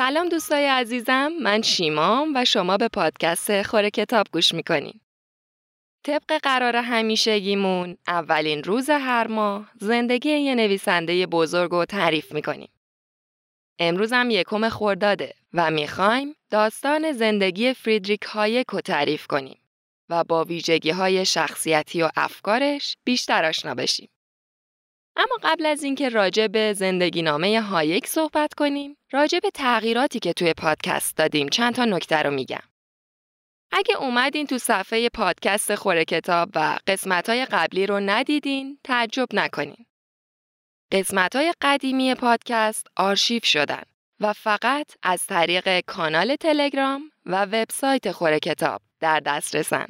سلام دوستای عزیزم من شیمام و شما به پادکست خوره کتاب گوش می‌کنین. طبق قرار همیشگیمون اولین روز هر ماه زندگی یه نویسنده بزرگ رو تعریف می‌کنیم. امروز هم یکم خورداده و می‌خوایم داستان زندگی فریدریک هایک رو تعریف کنیم و با ویژگی های شخصیتی و افکارش بیشتر آشنا بشیم. اما قبل از اینکه راجع به زندگی نامه هایک صحبت کنیم، راجع به تغییراتی که توی پادکست دادیم چند تا نکته رو میگم. اگه اومدین تو صفحه پادکست خوره کتاب و قسمت های قبلی رو ندیدین، تعجب نکنین. قسمت های قدیمی پادکست آرشیو شدن و فقط از طریق کانال تلگرام و وبسایت خوره کتاب در دسترسن.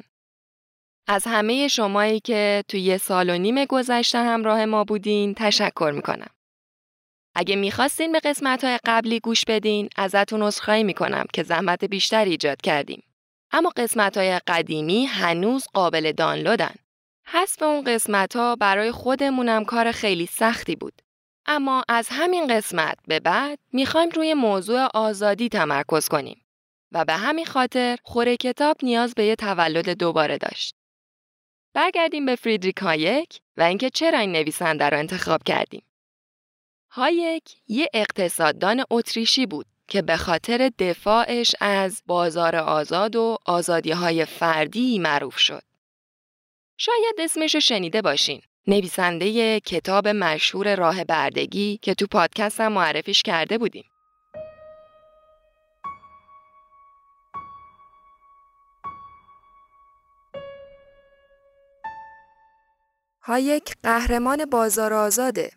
از همه شمایی که توی یه سال و نیم گذشته همراه ما بودین تشکر می‌کنم. اگه می‌خواستین به قسمت های قبلی گوش بدین ازتون عذرخواهی می‌کنم که زحمت بیشتر ایجاد کردیم. اما قسمت قدیمی هنوز قابل دانلودن. حذف اون قسمت ها برای خودمونم کار خیلی سختی بود. اما از همین قسمت به بعد می‌خوایم روی موضوع آزادی تمرکز کنیم و به همین خاطر خوره کتاب نیاز به یه تولد دوباره داشت. برگردیم به فریدریش هایک و اینکه چرا این نویسنده رو انتخاب کردیم. هایک یه اقتصاددان اتریشی بود که به خاطر دفاعش از بازار آزاد و آزادی های فردی معروف شد. شاید اسمش رو شنیده باشین. نویسنده کتاب مشهور راه بردگی که تو پادکست هم معرفیش کرده بودیم. هایک قهرمان بازار آزاده.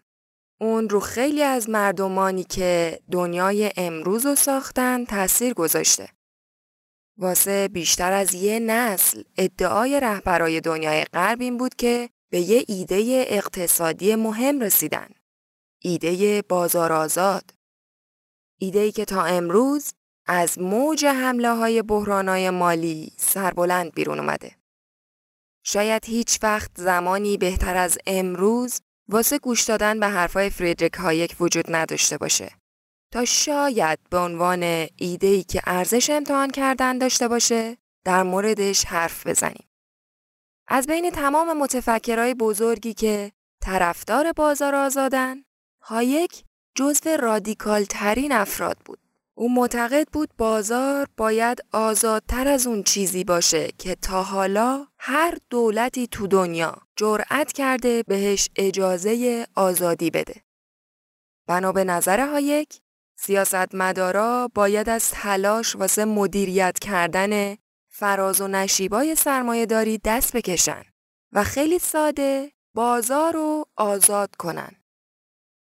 اون رو خیلی از مردمانی که دنیای امروز رو ساختن تاثیر گذاشته. واسه بیشتر از یه نسل ادعای رهبرای دنیای غرب این بود که به یه ایده اقتصادی مهم رسیدن. ایده بازار آزاد. ایده که تا امروز از موج حمله های بحرانای مالی سربلند بیرون اومده. شاید هیچ وقت زمانی بهتر از امروز واسه گوش دادن به حرفای فریدریک هایک وجود نداشته باشه. تا شاید به عنوان ایده‌ای که ارزش امتحان کردن داشته باشه در موردش حرف بزنیم. از بین تمام متفکرهای بزرگی که طرفدار بازار آزادن، هایک جزو رادیکال ترین افراد بود. او معتقد بود بازار باید آزادتر از اون چیزی باشه که تا حالا هر دولتی تو دنیا جرأت کرده بهش اجازه آزادی بده. بنا به نظر هایک سیاستمدارا باید از تلاش واسه مدیریت کردن فراز و نشیبای سرمایه داری دست بکشن و خیلی ساده بازار رو آزاد کنن.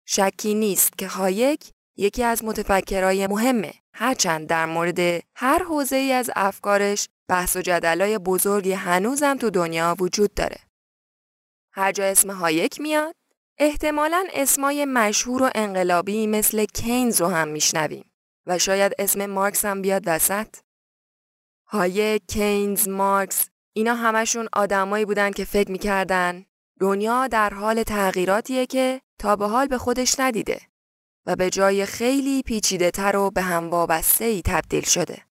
شکی نیست که هایک یکی از متفکرای مهمه هرچند در مورد هر حوزه ای از افکارش بحث و جدلای بزرگی هنوزم تو دنیا وجود داره. هر جا اسم هایک میاد احتمالا اسمای مشهور و انقلابی مثل کینز رو هم میشنویم و شاید اسم مارکس هم بیاد وسط. هایک، کینز، مارکس اینا همشون آدمایی بودن که فکر می‌کردن دنیا در حال تغییراتیه که تا به حال به خودش ندیده و به جای خیلی پیچیده تر و به هم وابسته ای تبدیل شده.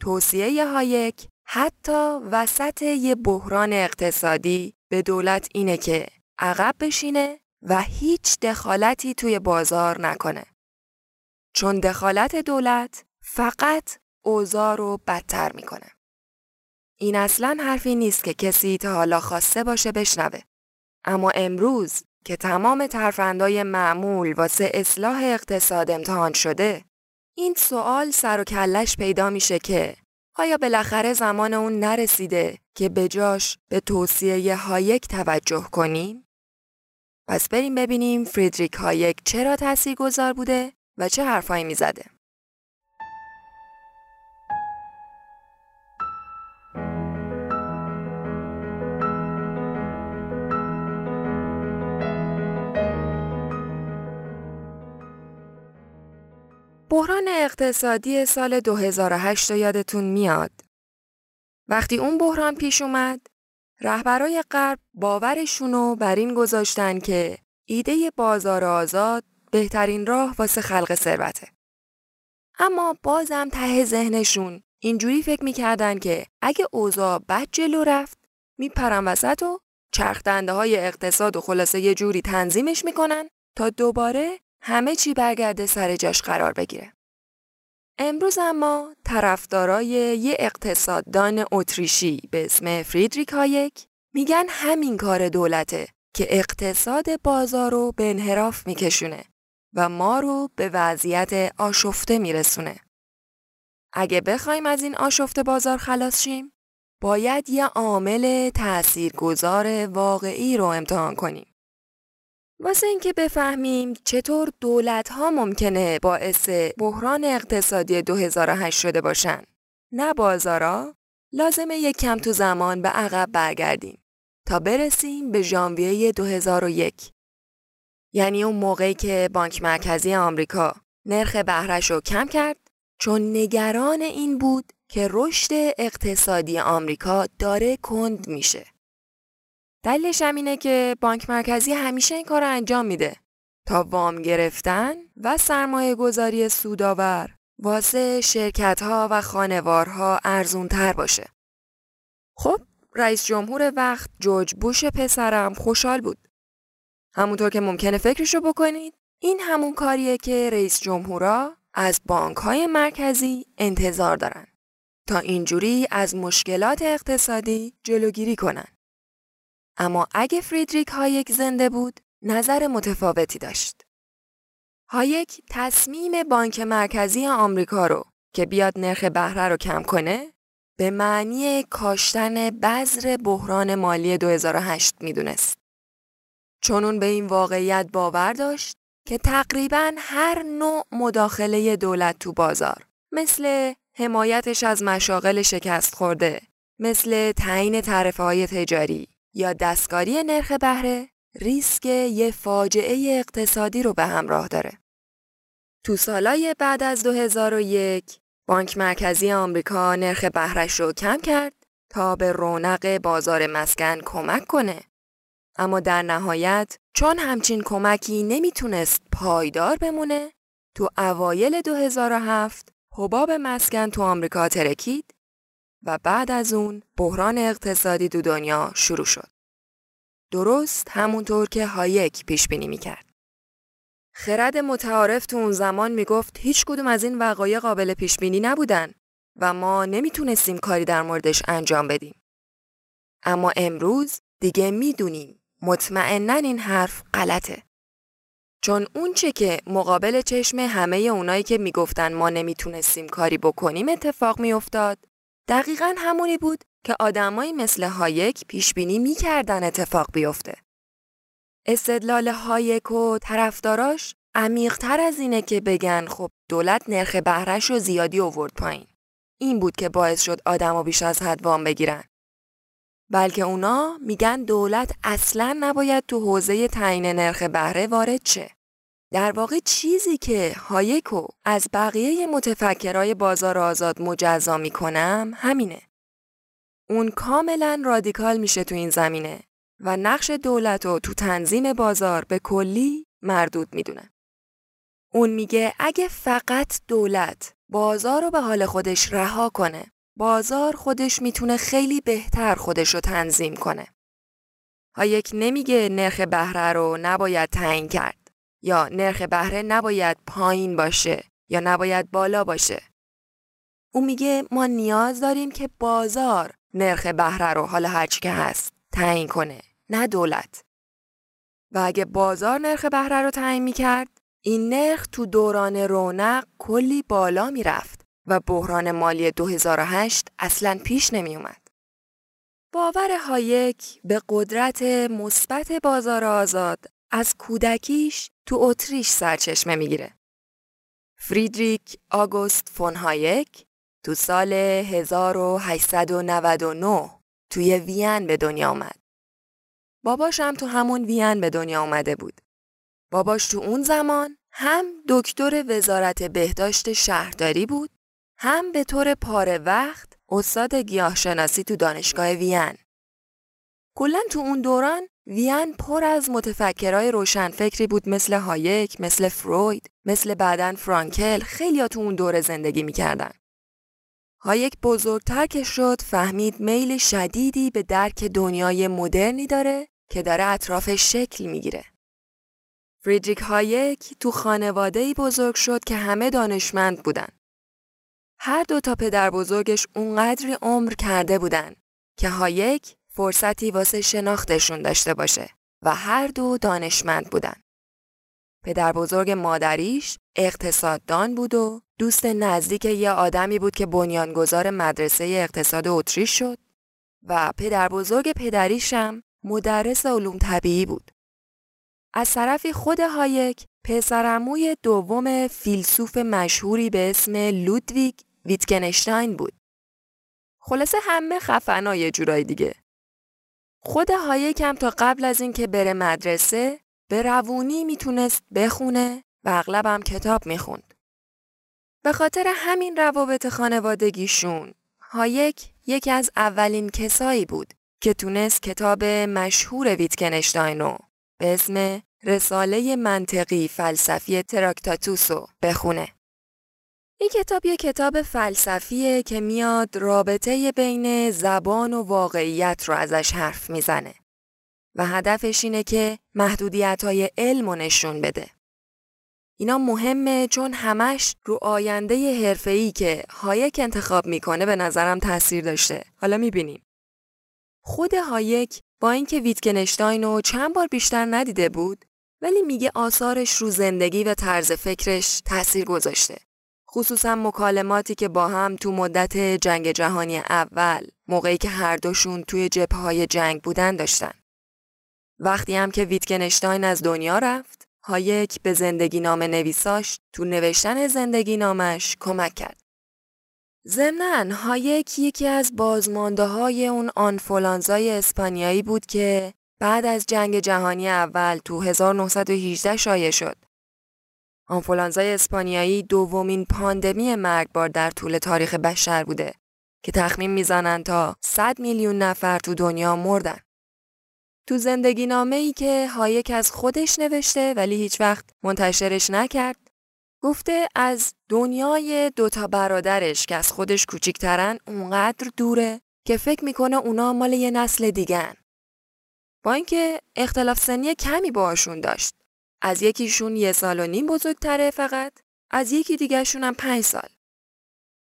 توصیه هایک حتی وسط یه بحران اقتصادی به دولت اینه که عقب بشینه و هیچ دخالتی توی بازار نکنه. چون دخالت دولت فقط اوضاع رو بدتر می‌کنه. این اصلا حرفی نیست که کسی تا حالا خواسته باشه بشنوه. اما امروز که تمام ترفندای معمول واسه اصلاح اقتصاد امتحان شده این سوال سر و کلش پیدا میشه که آیا بالاخره زمان اون نرسیده که به جاش به توصیه هایک توجه کنیم؟ پس بریم ببینیم فریدریک هایک چرا تأثیر گذار بوده و چه حرفایی می‌زده. بحران اقتصادی سال 2008 یادتون میاد. وقتی اون بحران پیش اومد، رهبرای غرب باورشونو بر این گذاشتن که ایده بازار آزاد بهترین راه واسه خلق ثروته. اما بازم ته ذهنشون اینجوری فکر می‌کردن که اگه اوضاع بد جلو رفت میپرن وسط و چرخدنده های اقتصاد و خلاصه یه جوری تنظیمش می‌کنن تا دوباره همه چی برگرده سر جاش قرار بگیره. امروز اما طرفدارای یه اقتصاددان اتریشی به اسم فریدریک هایک میگن همین کار دولته که اقتصاد بازار رو به انحراف میکشونه و ما رو به وضعیت آشفته میرسونه. اگه بخوایم از این آشفته بازار خلاص شیم، باید یه عامل تاثیرگذار واقعی رو امتحان کنیم. واسه اینکه بفهمیم چطور دولت ها ممکنه باعث بحران اقتصادی 2008 شده باشن. نه بازارا. لازمه یک کم تو زمان به عقب برگردیم تا برسیم به ژانویه 2001 یعنی اون موقعی که بانک مرکزی آمریکا نرخ بهرش رو کم کرد چون نگران این بود که رشد اقتصادی آمریکا داره کند میشه. دلیلش هم اینه که بانک مرکزی همیشه این کار رو انجام میده تا وام گرفتن و سرمایه گذاری سوداور واسه شرکت ها و خانوارها ارزون تر باشه. خب رئیس جمهور وقت جورج بوش پسرم خوشحال بود. همونطور که ممکنه فکرشو بکنید این همون کاریه که رئیس جمهورا از بانک های مرکزی انتظار دارن تا اینجوری از مشکلات اقتصادی جلوگیری کنن. اما اگه فریدریک هایک زنده بود نظر متفاوتی داشت. هایک تصمیم بانک مرکزی آمریکا رو که بیاد نرخ بهره رو کم کنه به معنی کاشتن بذر بحران مالی 2008 می‌دونست. چون اون به این واقعیت باور داشت که تقریبا هر نوع مداخله دولت تو بازار مثل حمایتش از مشاغل شکست خورده مثل تعیین تعرفه های تجاری یا دستکاری نرخ بهره ریسک یه فاجعه اقتصادی رو به همراه داره. تو سالای بعد از 2001 بانک مرکزی آمریکا نرخ بهرش رو کم کرد تا به رونق بازار مسکن کمک کنه. اما در نهایت چون همچین کمکی نمی‌تونست پایدار بمونه تو اوایل 2007 حباب مسکن تو آمریکا ترکید و بعد از اون بحران اقتصادی دو دنیا شروع شد. درست همونطور که هایک پیش بینی می‌کرد. خرد متعارف تو اون زمان می‌گفت هیچ کدوم از این وقایع قابل پیش بینی نبودن و ما نمی‌تونستیم کاری در موردش انجام بدیم. اما امروز دیگه می‌دونیم مطمئنا این حرف غلطه. چون اون چه که مقابل چشم همه اونایی که می‌گفتن ما نمی‌تونستیم کاری بکنیم اتفاق میافتاد دقیقا همونی بود که آدمایی مثل هایک پیش بینی می‌کردن اتفاق بیفته. استدلال هایک و طرفداراش عمیقتر از اینه که بگن خب دولت نرخ بهرش رو زیادی اوورد پایین. این بود که باعث شد آدما بیش از حد وام بگیرن. بلکه اونا میگن دولت اصلا نباید تو حوزه تعیین نرخ بهره وارد شه. در واقع چیزی که هایکو از بقیه متفکرای بازار آزاد مجزا می‌کنم همینه. اون کاملا رادیکال میشه تو این زمینه و نقش دولت رو تو تنظیم بازار به کلی مردود می‌دونه. اون میگه اگه فقط دولت بازار رو به حال خودش رها کنه بازار خودش می‌تونه خیلی بهتر خودش رو تنظیم کنه. هایک نمیگه نرخ بهره رو نباید تعیین کرد. یا نرخ بهره نباید پایین باشه یا نباید بالا باشه. او میگه ما نیاز داریم که بازار نرخ بهره رو حالا هرچی که هست تعیین کنه نه دولت. و اگه بازار نرخ بهره رو تعیین می‌کرد این نرخ تو دوران رونق کلی بالا می‌رفت و بحران مالی 2008 اصلا پیش نمی اومد. باور هایک به قدرت مثبت بازار آزاد از کودکیش تو اتریش سرچشمه می‌گیره. فریدریک آگوست فون هایک تو سال 1899 توی وین به دنیا آمد. باباش هم تو همون وین به دنیا آمده بود. باباش تو اون زمان هم دکتر وزارت بهداشت شهرداری بود هم به طور پاره وقت استاد گیاهشناسی تو دانشگاه وین. کلا تو اون دوران وین پر از متفکرای روشنفکری بود مثل هایک، مثل فروید، مثل بعداً فرانکل خیلی تو اون دوره زندگی می‌کردن. هایک بزرگتر که شد فهمید میل شدیدی به درک دنیای مدرنی داره که داره اطرافش شکل می‌گیره. فریدریک هایک تو خانواده بزرگ شد که همه دانشمند بودن. هر دو تا پدر بزرگش اونقدری عمر کرده بودن که هایک فرصتی واسه شناختشون داشته باشه و هر دو دانشمند بودن. پدر بزرگ مادریش اقتصاددان بود و دوست نزدیک یه آدمی بود که بنیانگذار مدرسه اقتصاد اتریش شد و پدر بزرگ پدریشم مدرس علوم طبیعی بود. از طرفی خود هایک پسرعموی دوم فیلسوف مشهوری به اسم لودویگ ویتگنشتاین بود. خلاصه همه خفنن یه جورایی دیگه. خود هایک هم تا قبل از اینکه بره مدرسه به روونی می‌تونست بخونه و اغلب کتاب می‌خوند. به خاطر همین روابط خانوادگیشون هایک یکی از اولین کسایی بود که تونست کتاب مشهور ویتگنشتاین رو به اسم رساله منطقی فلسفی تراکتاتوسو بخونه. این کتاب یه کتاب فلسفیه که میاد رابطه بین زبان و واقعیت رو ازش حرف می‌زنه و هدفش اینه که محدودیت های علم نشون بده. اینا مهمه چون همش رو آینده حرفه‌ای که هایک انتخاب می‌کنه به نظرم تاثیر داشته. حالا می‌بینیم. خود هایک با اینکه ویتگنشتاین رو چند بار بیشتر ندیده بود ولی میگه آثارش رو زندگی و طرز فکرش تاثیر گذاشته. خصوصا مکالماتی که با هم تو مدت جنگ جهانی اول موقعی که هر دوشون توی جبهه های جنگ بودن داشتن. وقتی هم که ویتگنشتاین از دنیا رفت، هایک به زندگی نامه نویساش تو نوشتن زندگی نامه‌ش کمک کرد. ضمناً هایک یکی از بازمانده های اون آنفولانزای اسپانیایی بود که بعد از جنگ جهانی اول تو 1918 شایع شد. آنفولانزای اسپانیایی دومین پاندمی مرگبار در طول تاریخ بشر بوده که تخمین می‌زنن تا 100 میلیون نفر تو دنیا مردن. تو زندگی نامه ای که هایک از خودش نوشته ولی هیچ وقت منتشرش نکرد گفته از دنیای دوتا برادرش که از خودش کوچیکترن اونقدر دوره که فکر می‌کنه اونا مال یه نسل دیگن. با اینکه اختلاف سنی کمی باهاشون داشت. از یکیشون یه سال و نیم بزرگتره فقط از یکی دیگرشون هم پنج سال.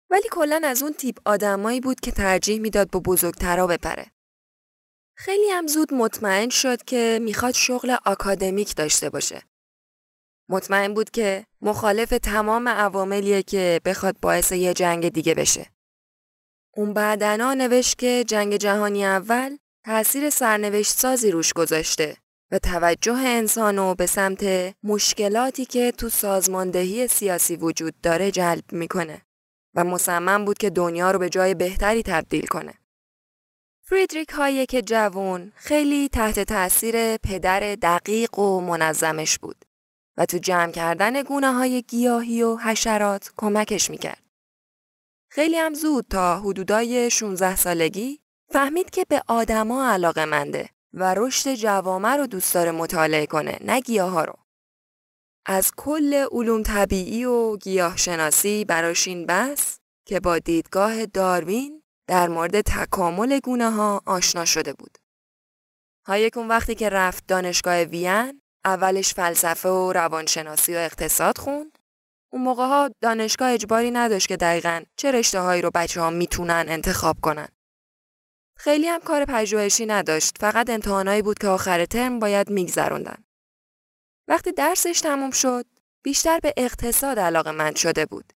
ولی کلا از اون تیپ آدمایی بود که ترجیح می‌داد با بزرگترا بپره. خیلی هم زود مطمئن شد که می‌خواد شغل آکادمیک داشته باشه. مطمئن بود که مخالف تمام عواملیه که بخواد باعث یه جنگ دیگه بشه. اون بعدنا نوشت که جنگ جهانی اول تأثیر سرنوشت سازی روش گذاشته و توجه انسانو به سمت مشکلاتی که تو سازماندهی سیاسی وجود داره جلب می‌کنه و مصمم بود که دنیا رو به جای بهتری تبدیل کنه. فریدریک هایک جوون خیلی تحت تأثیر پدر دقیق و منظمش بود و تو جمع کردن گونه های گیاهی و حشرات کمکش می‌کرد. خیلی هم زود تا حدودای 16 سالگی فهمید که به آدما علاقه منده و رشد جوامع رو دوست داره مطالعه کنه نه گیاه رو. از کل علوم طبیعی و گیاه شناسی براش این بس که با دیدگاه داروین در مورد تکامل گونه ها آشنا شده بود. هایک اون وقتی که رفت دانشگاه وین اولش فلسفه و روانشناسی و اقتصاد خوند. اون موقع ها دانشگاه اجباری نداشت که دقیقا چه رشته هایی رو بچه ها می‌تونن انتخاب کنن. خیلی هم کار پژوهشی نداشت فقط امتحانایی بود که آخر ترم باید میگذروندن. وقتی درسش تموم شد بیشتر به اقتصاد علاقه مند شده بود.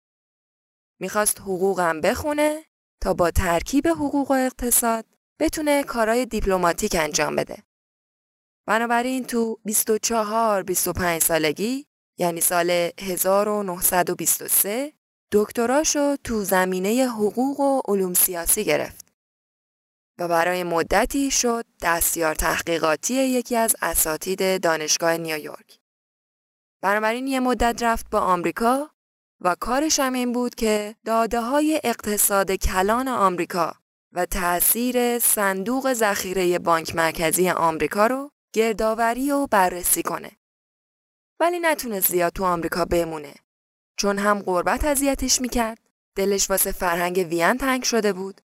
می‌خواست حقوقم بخونه تا با ترکیب حقوق و اقتصاد بتونه کارهای دیپلماتیک انجام بده. بنابراین تو 24 25 سالگی یعنی سال 1923 دکتراشو تو زمینه حقوق و علوم سیاسی گرفت. و برای مدتی شد دستیار تحقیقاتی یکی از اساتید دانشگاه نیویورک. بنابراین یه مدت رفت با آمریکا و کارش هم این بود که داده های اقتصاد کلان آمریکا و تأثیر صندوق ذخیره بانک مرکزی آمریکا رو گردآوری و بررسی کنه. ولی نتونست زیاد تو آمریکا بمونه. چون هم غربت اذیتش می‌کرد، دلش واسه فرهنگ وین تنگ شده بود.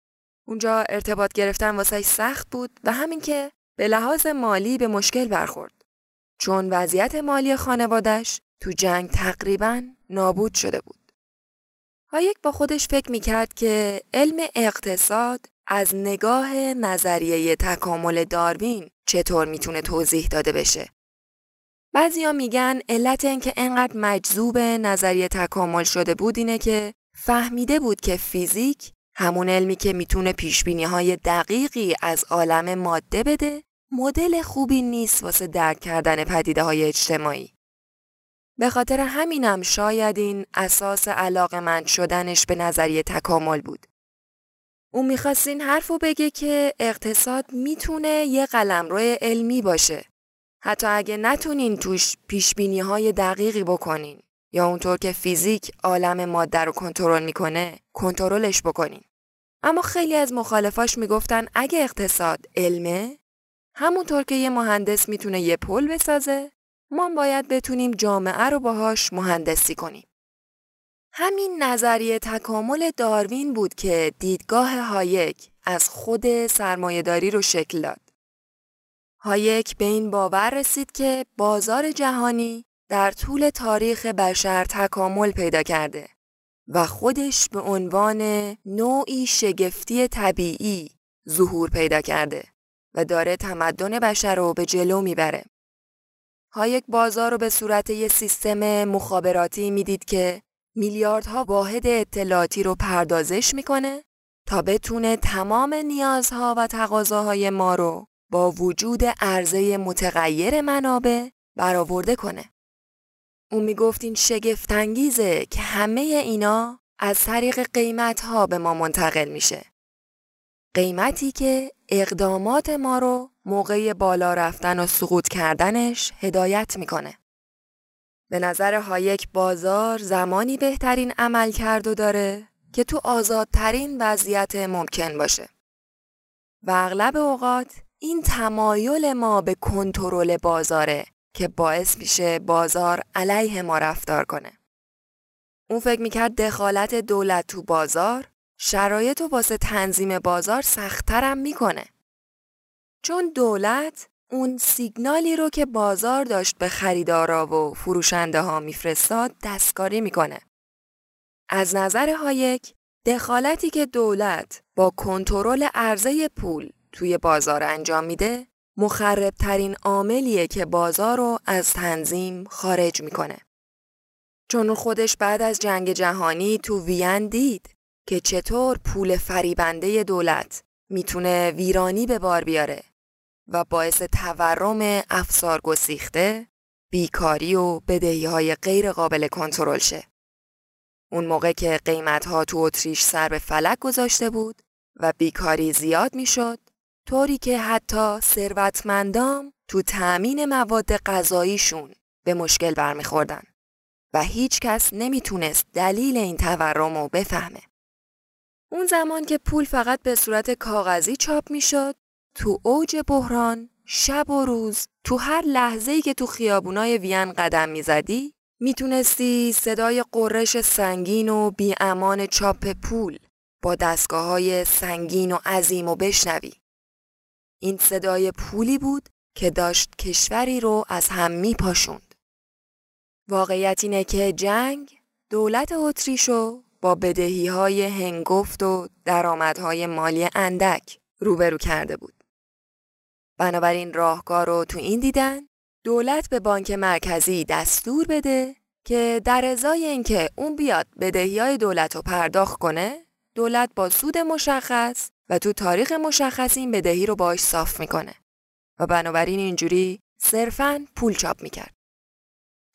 اونجا ارتباط گرفتن واسه سخت بود و همین که به لحاظ مالی به مشکل برخورد. چون وضعیت مالی خانوادش تو جنگ تقریبا نابود شده بود. هایک با خودش فکر می‌کرد که علم اقتصاد از نگاه نظریه تکامل داروین چطور می‌تونه توضیح داده بشه. بعضیا میگن علت اینکه انقدر مجذوب نظریه تکامل شده بود اینه که فهمیده بود که فیزیک همون علمی که می‌تونه پیشبینی های دقیقی از عالم ماده بده مدل خوبی نیست واسه درک کردن پدیده های اجتماعی. به خاطر همینم شاید این اساس علاقه شدنش به نظریه تکامل بود. اون می‌خواست این حرف رو بگه که اقتصاد می‌تونه یه قلمرو علمی باشه. حتی اگه نتونین توش پیشبینی های دقیقی بکنین یا اونطور که فیزیک عالم ماده رو کنترل می‌کنه کنترلش بکنین. اما خیلی از مخالفاش می‌گفتن اگه اقتصاد علمه همونطور که یه مهندس می‌تونه یه پل بسازه ما باید بتونیم جامعه رو باهاش مهندسی کنیم. همین نظریه تکامل داروین بود که دیدگاه هایک از خود سرمایه‌داری رو شکل داد. هایک به این باور رسید که بازار جهانی در طول تاریخ بشر تکامل پیدا کرده و خودش به عنوان نوعی شگفتی طبیعی ظهور پیدا کرده و داره تمدن بشر رو به جلو می‌بره. هایک بازار رو به صورت یه سیستم مخابراتی می‌دید که میلیاردها واحد اطلاعاتی رو پردازش می‌کنه تا بتونه تمام نیازها و تقاضاهای ما رو با وجود عرضه متغیر منابع برآورده کنه. اون می‌گفت این شگفتانگیزه که همه اینا از طریق قیمت ها به ما منتقل میشه. قیمتی که اقدامات ما رو موقع بالا رفتن و سقوط کردنش هدایت می‌کنه. به نظر هایک بازار زمانی بهترین عمل کرد داره که تو آزادترین وضعیت ممکن باشه. و اغلب اوقات این تمایل ما به کنترل بازاره که باعث میشه بازار علیه ما رفتار کنه. اون فکر می‌کرد دخالت دولت تو بازار شرایط و واسه تنظیم بازار سختترم می‌کنه. چون دولت اون سیگنالی رو که بازار داشت به خریدارا و فروشنده ها میفرستاد دستکاری می‌کنه. از نظر هایک دخالتی که دولت با کنترل عرضه پول توی بازار انجام میده مخربترین عاملیه که بازار رو از تنظیم خارج می‌کنه. چون خودش بعد از جنگ جهانی تو وین دید که چطور پول فریبنده دولت می‌تونه ویرانی به بار بیاره و باعث تورم افسار گسیخته، بیکاری و بدهی های غیر قابل کنترل شه. اون موقع که قیمت ها تو اتریش سر به فلک گذاشته بود و بیکاری زیاد می‌شد، طوری که حتی ثروتمندام تو تأمین مواد غذاییشون به مشکل برمیخوردن و هیچ کس نمی‌تونست دلیل این تورم رو بفهمه. اون زمان که پول فقط به صورت کاغذی چاپ می‌شد تو اوج بحران شب و روز تو هر لحظه‌ای که تو خیابونای وین قدم می‌زدی می‌تونستی صدای قررش سنگین و بیامان چاپ پول با دستگاه های سنگین و عظیم و بشنوی. این صدای پولی بود که داشت کشوری رو از هم میپاشوند. واقعیت اینه که جنگ دولت اتریشو با بدهی های هنگفت و درآمدهای مالی اندک روبرو کرده بود. بنابراین راهکار رو تو این دیدن دولت به بانک مرکزی دستور بده که در ازای اینکه اون بیاد بدهی های دولت رو پرداخت کنه دولت با سود مشخص و تو تاریخ مشخص این بدهی رو باش صاف می‌کنه و بنابراین اینجوری صرفا پول چاپ می‌کرد.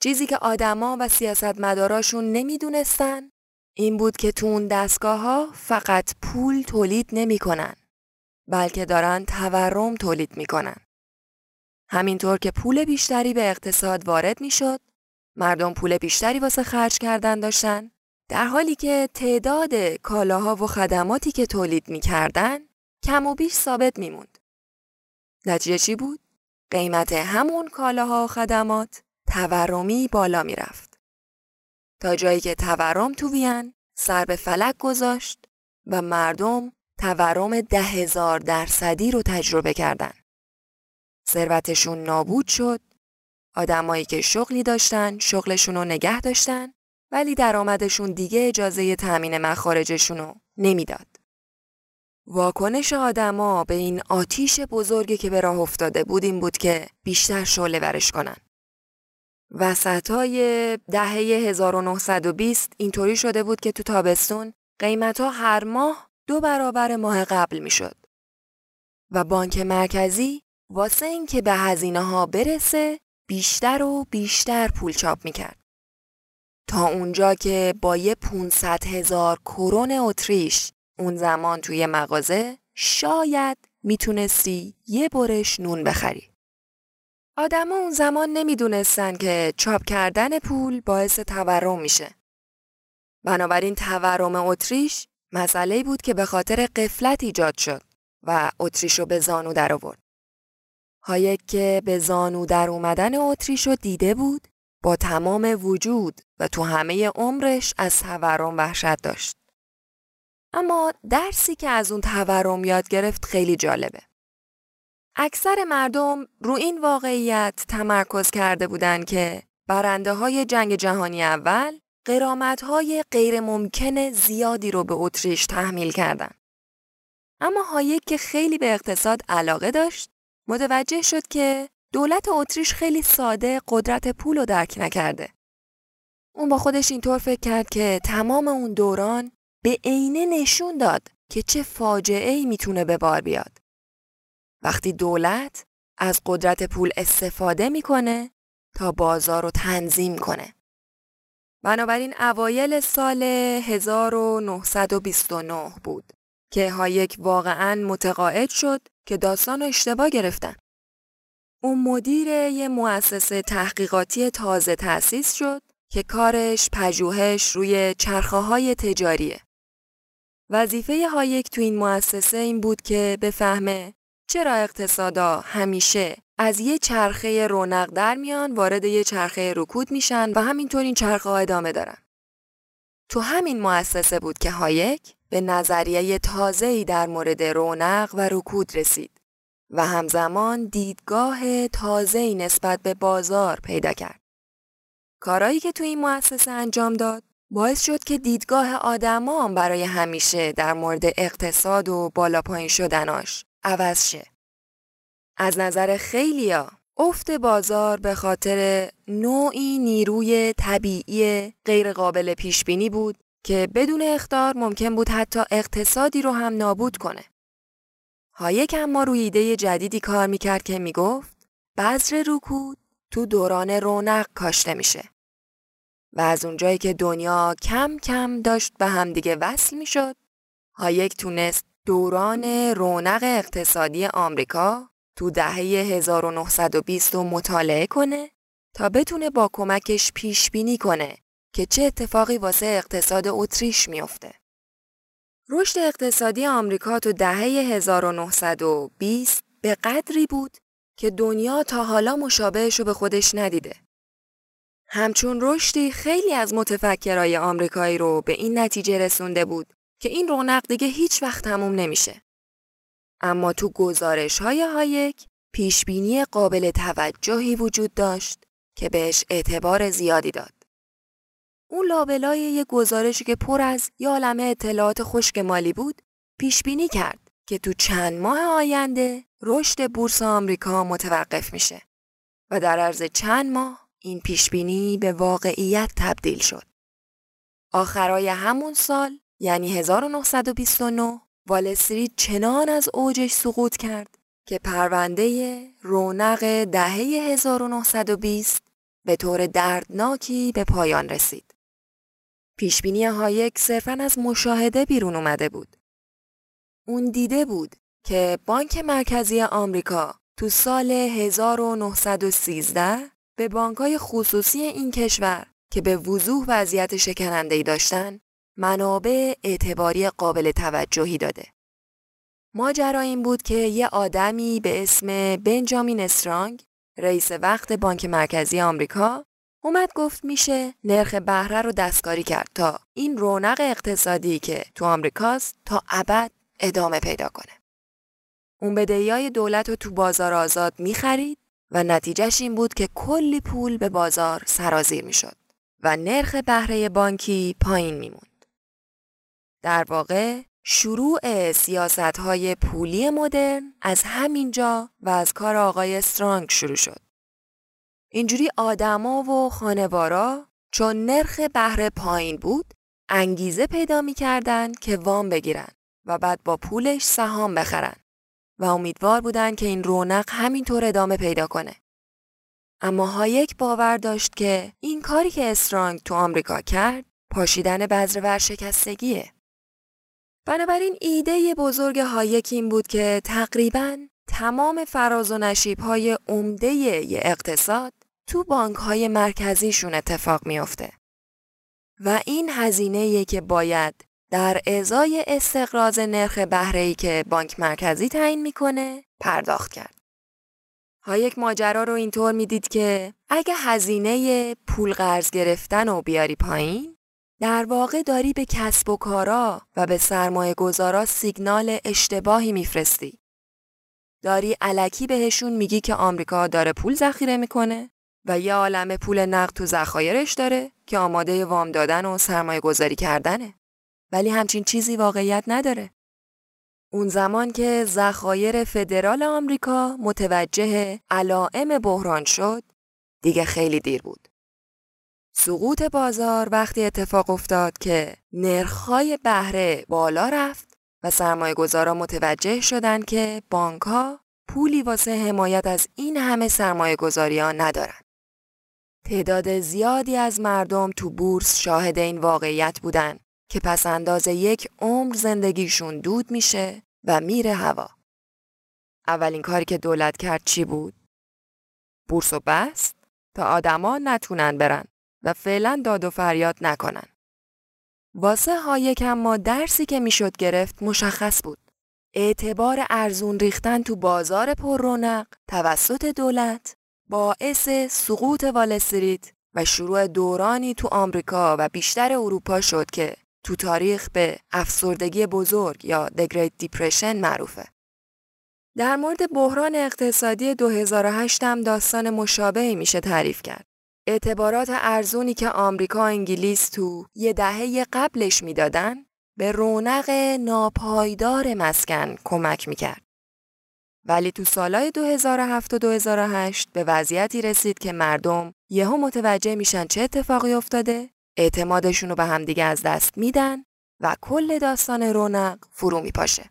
چیزی که آدما و سیاستمداراشون نمی‌دونستن این بود که تو اون دستگاه ها فقط پول تولید نمی‌کنن بلکه دارن تورم تولید می‌کنن. همینطور که پول بیشتری به اقتصاد وارد می‌شد، مردم پول بیشتری واسه خرج کردن داشتن، در حالی که تعداد کالاها و خدماتی که تولید می‌کردن کم و بیش ثابت میموند. نتیجه چی بود؟ قیمت همون کالاها و خدمات تورمی بالا می‌رفت. تا جایی که تورم تو وین سر به فلک گذاشت و مردم تورم ده هزار درصدی رو تجربه کردن. ثروتشون نابود شد آدمایی که شغلی داشتن شغلشون رو نگه داشتن ولی درآمدشون دیگه اجازه تأمین مخارجشون رو نمی‌داد. واکنش آدما به این آتیش بزرگی که به راه افتاده بود این بود که بیشتر شعله ورش کنن. وسطای دهه 1920 اینطوری شده بود که تو تابستون قیمت ها هر ماه دو برابر ماه قبل می‌شد. و بانک مرکزی واسه اینکه به هزینه ها برسه بیشتر و بیشتر پول چاپ می‌کرد. تا اونجا که با یه 500 هزار کرون اتریش اون زمان توی مغازه شاید می‌تونستی یه برش نون بخری. آدم اون زمان نمی‌دونستن که چاپ کردن پول باعث تورم میشه. بنابراین تورم اتریش مسئله بود که به خاطر قفلت ایجاد شد و اتریش رو به زانو در آورد. هایک که به زانو در اومدن اتریش رو دیده بود با تمام وجود و تو همه عمرش از تورم وحشت داشت. اما درسی که از اون تورم یاد گرفت خیلی جالبه. اکثر مردم رو این واقعیت تمرکز کرده بودند که برنده های جنگ جهانی اول قرامت های غیر ممکن زیادی رو به اتریش تحمیل کردند. اما هایک که خیلی به اقتصاد علاقه داشت متوجه شد که دولت اتریش خیلی ساده قدرت پول رو درک نکرده. اون با خودش اینطور فکر کرد که تمام اون دوران به عینه نشون داد که چه فاجعه ای می‌تونه به بار بیاد. وقتی دولت از قدرت پول استفاده می‌کنه تا بازار رو تنظیم کنه. بنابراین اوایل سال 1929 بود که هایک واقعا متقاعد شد که داستان رو اشتباه گرفتن. اون مدیر یه مؤسسه تحقیقاتی تازه تأسیس شد که کارش پژوهش روی چرخه های تجاریه. وظیفه هایک تو این مؤسسه این بود که بفهمه چرا اقتصادا همیشه از یه چرخه رونق در میان وارد یه چرخه رکود میشن و همینطور این چرخه ها ادامه دارن. تو همین مؤسسه بود که هایک به نظریه تازه‌ای در مورد رونق و رکود رسید و همزمان دیدگاه تازه‌ای نسبت به بازار پیدا کرد. کارایی که تو این مؤسسه انجام داد باعث شد که دیدگاه آدمان برای همیشه در مورد اقتصاد و بالا پایین شدناش عوض شه. از نظر خیلیا افت بازار به خاطر نوعی نیروی طبیعی غیرقابل پیش بینی بود که بدون اختار ممکن بود حتی اقتصادی رو هم نابود کنه. هایک اما روی ایده جدیدی کار می‌کرد که می‌گفت بذر رکود تو دوران رونق کاشته میشه. و از اونجایی که دنیا کم کم داشت به همدیگه وصل می‌شد، هایک تونست دوران رونق اقتصادی آمریکا تو دهه 1920 رو مطالعه کنه تا بتونه با کمکش پیش بینی کنه که چه اتفاقی واسه اقتصاد اتریش میافته. رشد اقتصادی آمریکا تو دهه 1920 به قدری بود که دنیا تا حالا مشابهش رو به خودش ندیده. همچون رشدی خیلی از متفکرای آمریکایی رو به این نتیجه رسونده بود که این رونق دیگه هیچ وقت تموم نمیشه. اما تو گزارش های هایک پیشبینی قابل توجهی وجود داشت که بهش اعتبار زیادی داد. اون لابلای یه گزارشی که پر از یه عالمه اطلاعات خشک مالی بود پیش بینی کرد که تو چند ماه آینده رشد بورس آمریکا متوقف میشه و در عرض چند ماه این پیش بینی به واقعیت تبدیل شد. آخرای همون سال یعنی 1929 وال چنان از اوجش سقوط کرد که پرونده رونق دهه 1920 به طور دردناکی به پایان رسید. پیشبینی هایک صرفا از مشاهده بیرون اومده بود. اون دیده بود که بانک مرکزی آمریکا تو سال 1913 به بانکهای خصوصی این کشور که به وضوح وضعیت شکنندهی داشتن منابع اعتباری قابل توجهی داده. ماجرا این بود که یه آدمی به اسم بنجامین استرانگ رئیس وقت بانک مرکزی آمریکا اومد گفت میشه نرخ بهره رو دستکاری کرد تا این رونق اقتصادی که تو آمریکاست تا ابد ادامه پیدا کنه. اون بدهیای دولت رو تو بازار آزاد می‌خرید و نتیجهش این بود که کلی پول به بازار سرازیر می‌شد و نرخ بهره بانکی پایین میموند. در واقع شروع سیاست های پولی مدرن از همینجا و از کار آقای استرانگ شروع شد. اینجوری آدما و خانوارا چون نرخ بهره پایین بود انگیزه پیدا می‌کردن که وام بگیرن و بعد با پولش سهام بخرن و امیدوار بودن که این رونق همینطور ادامه پیدا کنه. اما هایک باور داشت که این کاری که استرانگ تو آمریکا کرد پاشیدن بذر ورشکستگیه. بنابراین ایده بزرگ هایک این بود که تقریبا تمام فراز و نشیب های عمده اقتصاد تو بانک های مرکزیشون اتفاق میافته. و این هزینه که باید در ازای استقراض نرخ بهره که بانک مرکزی تعیین می‌کنه پرداخت کرد. هایک ماجرا رو اینطور می‌دید که اگه هزینه پول قرض گرفتن رو بیاری پایین در واقع داری به کسب و کارا و به سرمایه گذارا سیگنال اشتباهی میفرستی. داری علکی بهشون میگی که آمریکا داره پول ذخیره می‌کنه و یه عالم پول نقد تو ذخایرش داره که آماده وام دادن و سرمایه گذاری کردنه. ولی همچین چیزی واقعیت نداره. اون زمان که ذخایر فدرال آمریکا متوجه علائم بحران شد، دیگه خیلی دیر بود. سقوط بازار وقتی اتفاق افتاد که نرخ‌های بهره بالا رفت و سرمایه گذارا متوجه شدند که بانک ها پولی واسه حمایت از این همه سرمایه گذاری ندارن. تعداد زیادی از مردم تو بورس شاهد این واقعیت بودن که پس انداز یک عمر زندگیشون دود میشه و میره هوا. اولین کاری که دولت کرد چی بود؟ بورس و بست تا آدما نتونن برن و فعلا داد و فریاد نکنن. واسه هایک اما درسی که می‌شد گرفت مشخص بود. اعتبار ارزون ریختن تو بازار پر رونق توسط دولت باعث سقوط والستریت و شروع دورانی تو آمریکا و بیشتر اروپا شد که تو تاریخ به افسردگی بزرگ یا The Great Depression معروفه. در مورد بحران اقتصادی 2008 هم داستان مشابهی میشه تعریف کرد. اعتبارات ارزونی که آمریکا و انگلیس تو یه دهه قبلش می‌دادن به رونق ناپایدار مسکن کمک می‌کرد. ولی تو سالهای 2007 و 2008 به وضعیتی رسید که مردم یهو متوجه میشن چه اتفاقی افتاده اعتمادشون رو به همدیگه از دست میدن و کل داستان رونق فرو میپاشه.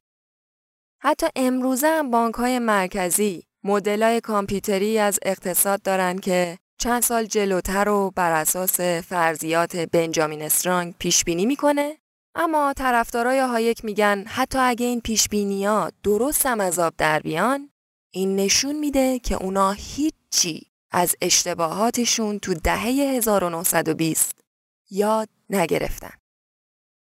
حتی امروزه هم بانک های مرکزی مدل کامپیوتری از اقتصاد دارن که چند سال جلوتر و بر اساس فرضیات بنجامین استرانگ پیش بینی می‌کنه اما طرفدارای هایک میگن حتی اگه این پیش ها درست هم از آب در بیان این نشون میده که اونا هیچی از اشتباهاتشون تو دهه 1920 یاد نگرفتن.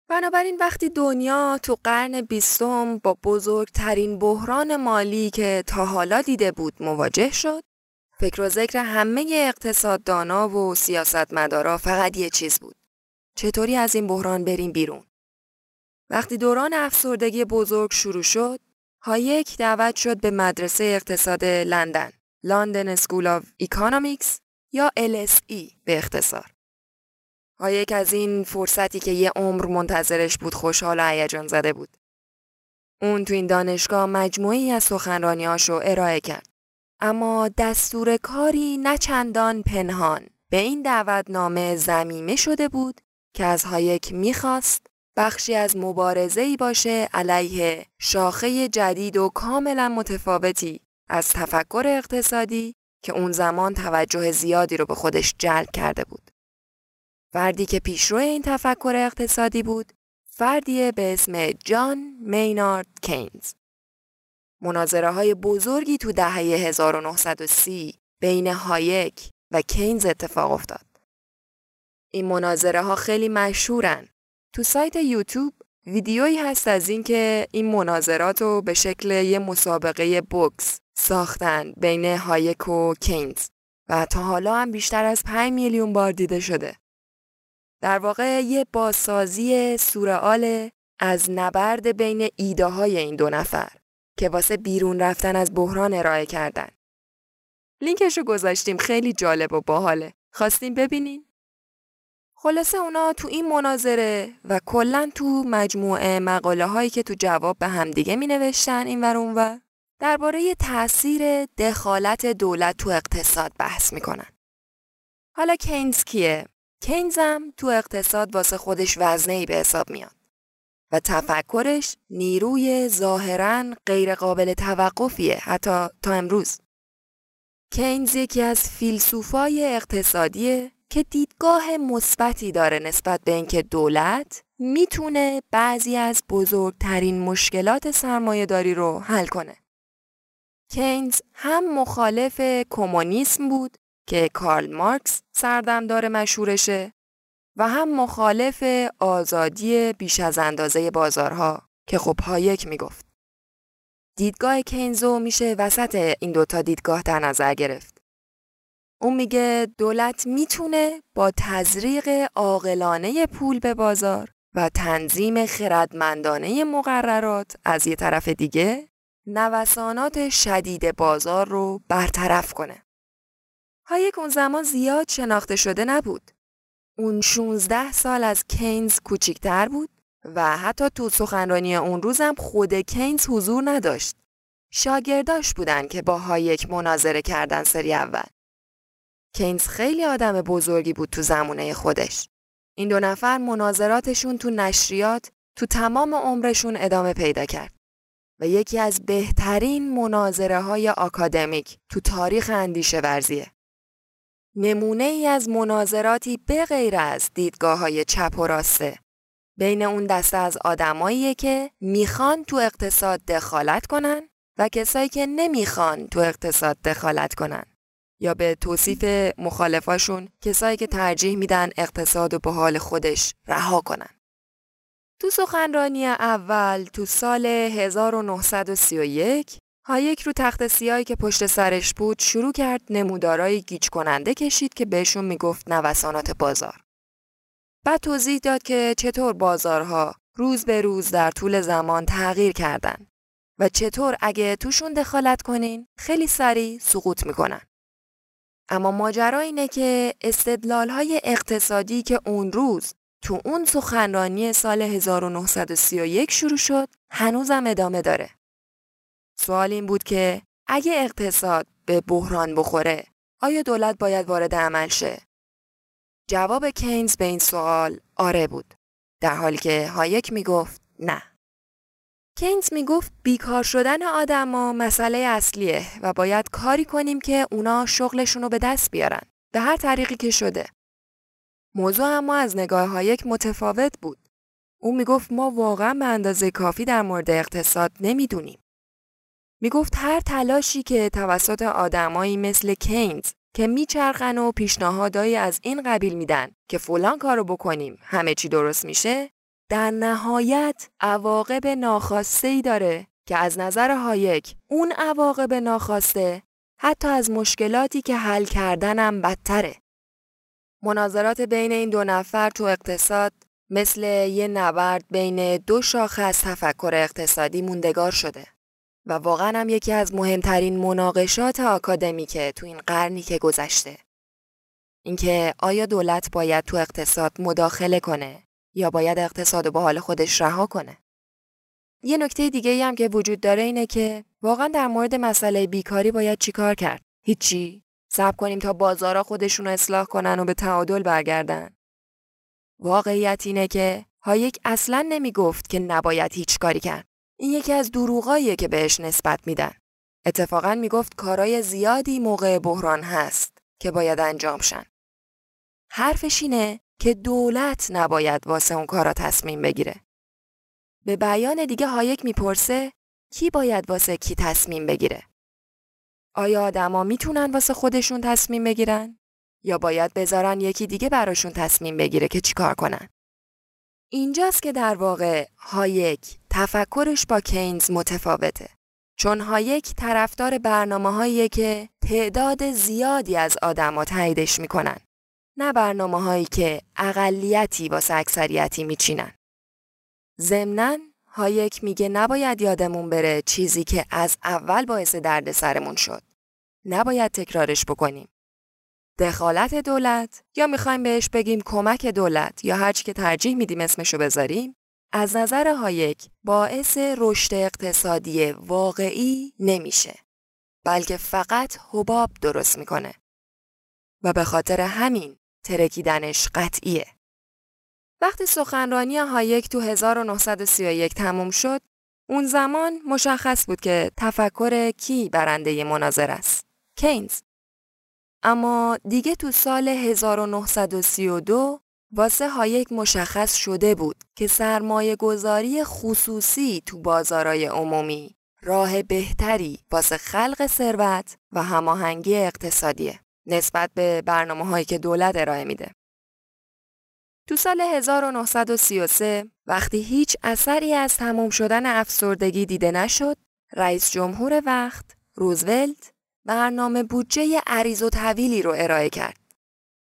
بنابراین وقتی دنیا تو قرن بیستم با بزرگترین بحران مالی که تا حالا دیده بود مواجه شد، فکر و ذکر همه اقتصاددانا و سیاستمدارا فقط یه چیز بود. چطوری از این بحران بریم بیرون؟ وقتی دوران افسردگی بزرگ شروع شد، هایک دعوت شد به مدرسه اقتصاد لندن، London School of Economics یا LSE به اختصار. هایک از این فرصتی که یه عمر منتظرش بود خوشحال و هیجان زده بود. اون تو این دانشگاه مجموعه‌ای از سخنرانیاش رو ارائه کرد. اما دستور کاری نه چندان پنهان به این دعوتنامه ضمیمه شده بود که از هایک می‌خواست بخشی از مبارزه ای باشه علیه شاخه جدید و کاملا متفاوتی از تفکر اقتصادی که اون زمان توجه زیادی رو به خودش جلب کرده بود. فردی که پیشرو این تفکر اقتصادی بود فردی به اسم جان مینارد کینز. مناظره های بزرگی تو دهه 1930 بین هایک و کینز اتفاق افتاد. این مناظره ها خیلی مشهورن. تو سایت یوتیوب ویدیویی هست از اینکه این مناظرات رو به شکل یه مسابقه بوکس ساختن بین هایک و کینز و تا حالا هم بیشتر از 5 میلیون بار دیده شده. در واقع یه بازسازی سورئال از نبرد بین ایده های این دو نفر که واسه بیرون رفتن از بحران ارائه کردن. لینکش رو گذاشتیم خیلی جالب و باحاله. خواستیم ببینین؟ خلاصه اونا تو این مناظره و کلا تو مجموعه مقاله هایی که تو جواب به همدیگه می نوشتن این ور اونور درباره تاثیر دخالت دولت تو اقتصاد بحث می‌کنن. حالا کینز کیه؟ کینز هم تو اقتصاد واسه خودش وزنه به حساب میاد و تفکرش نیروی ظاهرا غیر قابل توقفیه حتی تا امروز. کینز یکی از فیلسوفای اقتصادیه که دیدگاه مثبتی داره نسبت به اینکه دولت می‌تونه بعضی از بزرگترین مشکلات سرمایهداری رو حل کنه. کینز هم مخالف کمونیسم بود که کارل مارکس سردمدار مشهورشه و هم مخالف آزادی بیش از اندازه بازارها که خب هایک می‌گفت. دیدگاه کینزو میشه وسط این دوتا دیدگاه در نظر گرفت. اون میگه دولت می‌تونه با تزریق عاقلانه پول به بازار و تنظیم خردمندانه مقررات از یه طرف دیگه نوسانات شدید بازار رو برطرف کنه. هایک اون زمان زیاد شناخته شده نبود. اون 16 سال از کینز کوچیکتر بود و حتی تو سخنرانی اون روزم خود کینز حضور نداشت. شاگرداش بودن که با هایک مناظره کردن سری اول. کینز خیلی آدم بزرگی بود تو زمونه خودش. این دو نفر مناظراتشون تو نشریات تو تمام عمرشون ادامه پیدا کرد. و یکی از بهترین مناظره های آکادمیک تو تاریخ اندیشه ورزیه. نمونه ای از مناظراتی به غیر از دیدگاه های چپ و راسته بین اون دسته از آدماییه که می‌خوان تو اقتصاد دخالت کنن و کسایی که نمی‌خوان تو اقتصاد دخالت کنن یا به توصیف مخالفاشون کسایی که ترجیح میدن اقتصاد و به حال خودش رها کنن. تو سخنرانی اول تو سال 1931 هایک رو تخت سیایی که پشت سرش بود شروع کرد نمودارای گیج کننده کشید که بهشون می‌گفت نوسانات بازار. بعد توضیح داد که چطور بازارها روز به روز در طول زمان تغییر کردن و چطور اگه توشون دخالت کنین خیلی سریع سقوط می‌کنن. اما ماجرا اینه که استدلال های اقتصادی که اون روز تو اون سخنرانی سال 1931 شروع شد هنوزم ادامه داره. سوال این بود که اگه اقتصاد به بحران بخوره آیا دولت باید وارد عمل شه؟ جواب کینز به این سوال آره بود. در حالی که هایک می‌گفت نه. کینز می‌گفت بیکار شدن آدما مسئله اصلیه و باید کاری کنیم که اونا شغلشون رو به دست بیارن. به هر طریقی که شده. موضوع اما از نگاه هایک متفاوت بود. او می‌گفت ما واقعا به اندازه کافی در مورد اقتصاد نمی‌دونیم. می‌گفت هر تلاشی که توسط آدمایی مثل کینز که میچرخن و پیشنهادایی از این قبیل میدن که فلان کارو بکنیم همه چی درست میشه در نهایت عواقب ناخواسته ای داره که از نظر هایک اون عواقب ناخواسته حتی از مشکلاتی که حل کردنم بدتره. مناظرات بین این دو نفر تو اقتصاد مثل یه نبرد بین دو شاخه از تفکر اقتصادی موندگار شده و واقعا هم یکی از مهمترین مناقشات آکادمیکه تو این قرنی که گذشته. اینکه آیا دولت باید تو اقتصاد مداخله کنه یا باید اقتصاد به حال خودش رها کنه. یه نکته دیگه هم که وجود داره اینه که واقعا در مورد مسئله بیکاری باید چیکار کرد؟ هیچی. صبر کنیم تا بازارا خودشون اصلاح کنن و به تعادل برگردن. واقعیت اینه که هایک اصلا نمی گفت که نباید هیچ کاری کرد. این یکی از دروغاییه که بهش نسبت میدن. اتفاقا می‌گفت کارای زیادی موقع بحران هست که باید انجام شن. حرفش اینه که دولت نباید واسه اون کارا تصمیم بگیره. به بیان دیگه هایک می‌پرسه کی باید واسه کی تصمیم بگیره؟ آیا آدما می‌تونن واسه خودشون تصمیم بگیرن؟ یا باید بذارن یکی دیگه براشون تصمیم بگیره که چیکار کنن؟ اینجاست که در واقع هایک تفکرش با کینز متفاوته. چون هایک طرفدار برنامه هایی که تعداد زیادی از آدما تاییدش می‌کنن. نه برنامه هایی که اقلیتی واسه اکثریتی میچینن. ضمناً هایک میگه نباید یادمون بره چیزی که از اول باعث درد سرمون شد. نباید تکرارش بکنیم. دخالت دولت یا می‌خوایم بهش بگیم کمک دولت یا هرچی که ترجیح میدیم اسمشو بذاریم از نظر هایک باعث رشد اقتصادی واقعی نمیشه بلکه فقط حباب درست می‌کنه و به خاطر همین ترکیدنش قطعیه. وقتی سخنرانی هایک تو 1931 تموم شد اون زمان مشخص بود که تفکر کی برنده مناظره است؟ کینز. اما دیگه تو سال 1932 واسه هایک مشخص شده بود که سرمایه گذاری خصوصی تو بازارای عمومی راه بهتری واسه خلق ثروت و هماهنگی اقتصادیه. نسبت به برنامه هایی که دولت ارائه میده. تو سال 1933 وقتی هیچ اثری از تموم شدن افسردگی دیده نشد، رئیس جمهور وقت روزولت برنامه بودجه عریض و طویلی رو ارائه کرد.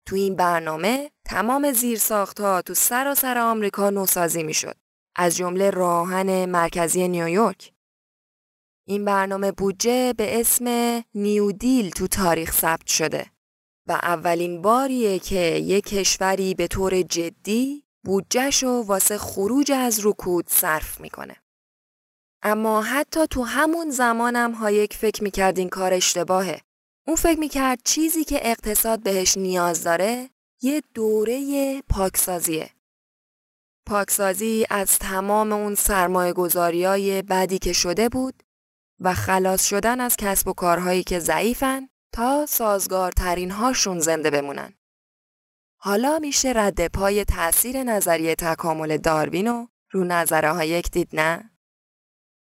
تو این برنامه تمام زیرساختها تو سراسر آمریکا نوسازی می‌شد. از جمله راهن مرکزی نیویورک. این برنامه بودجه به اسم نیو دیل تو تاریخ ثبت شده و اولین باریه که یک کشوری به طور جدی بودجهشو واسه خروج از رکود صرف می‌کنه. اما حتی تو همون زمانم هایک فکر می‌کرد این کار اشتباهه. اون فکر می‌کرد چیزی که اقتصاد بهش نیاز داره یه دوره پاکسازیه. پاکسازی از تمام اون سرمایه بدی که شده بود و خلاص شدن از کسب و کارهایی که ضعیفن تا سازگارترین هاشون زنده بمونن. حالا میشه رد پای تأثیر نظریه تکامل داروین رو نظریه هایک دید نه؟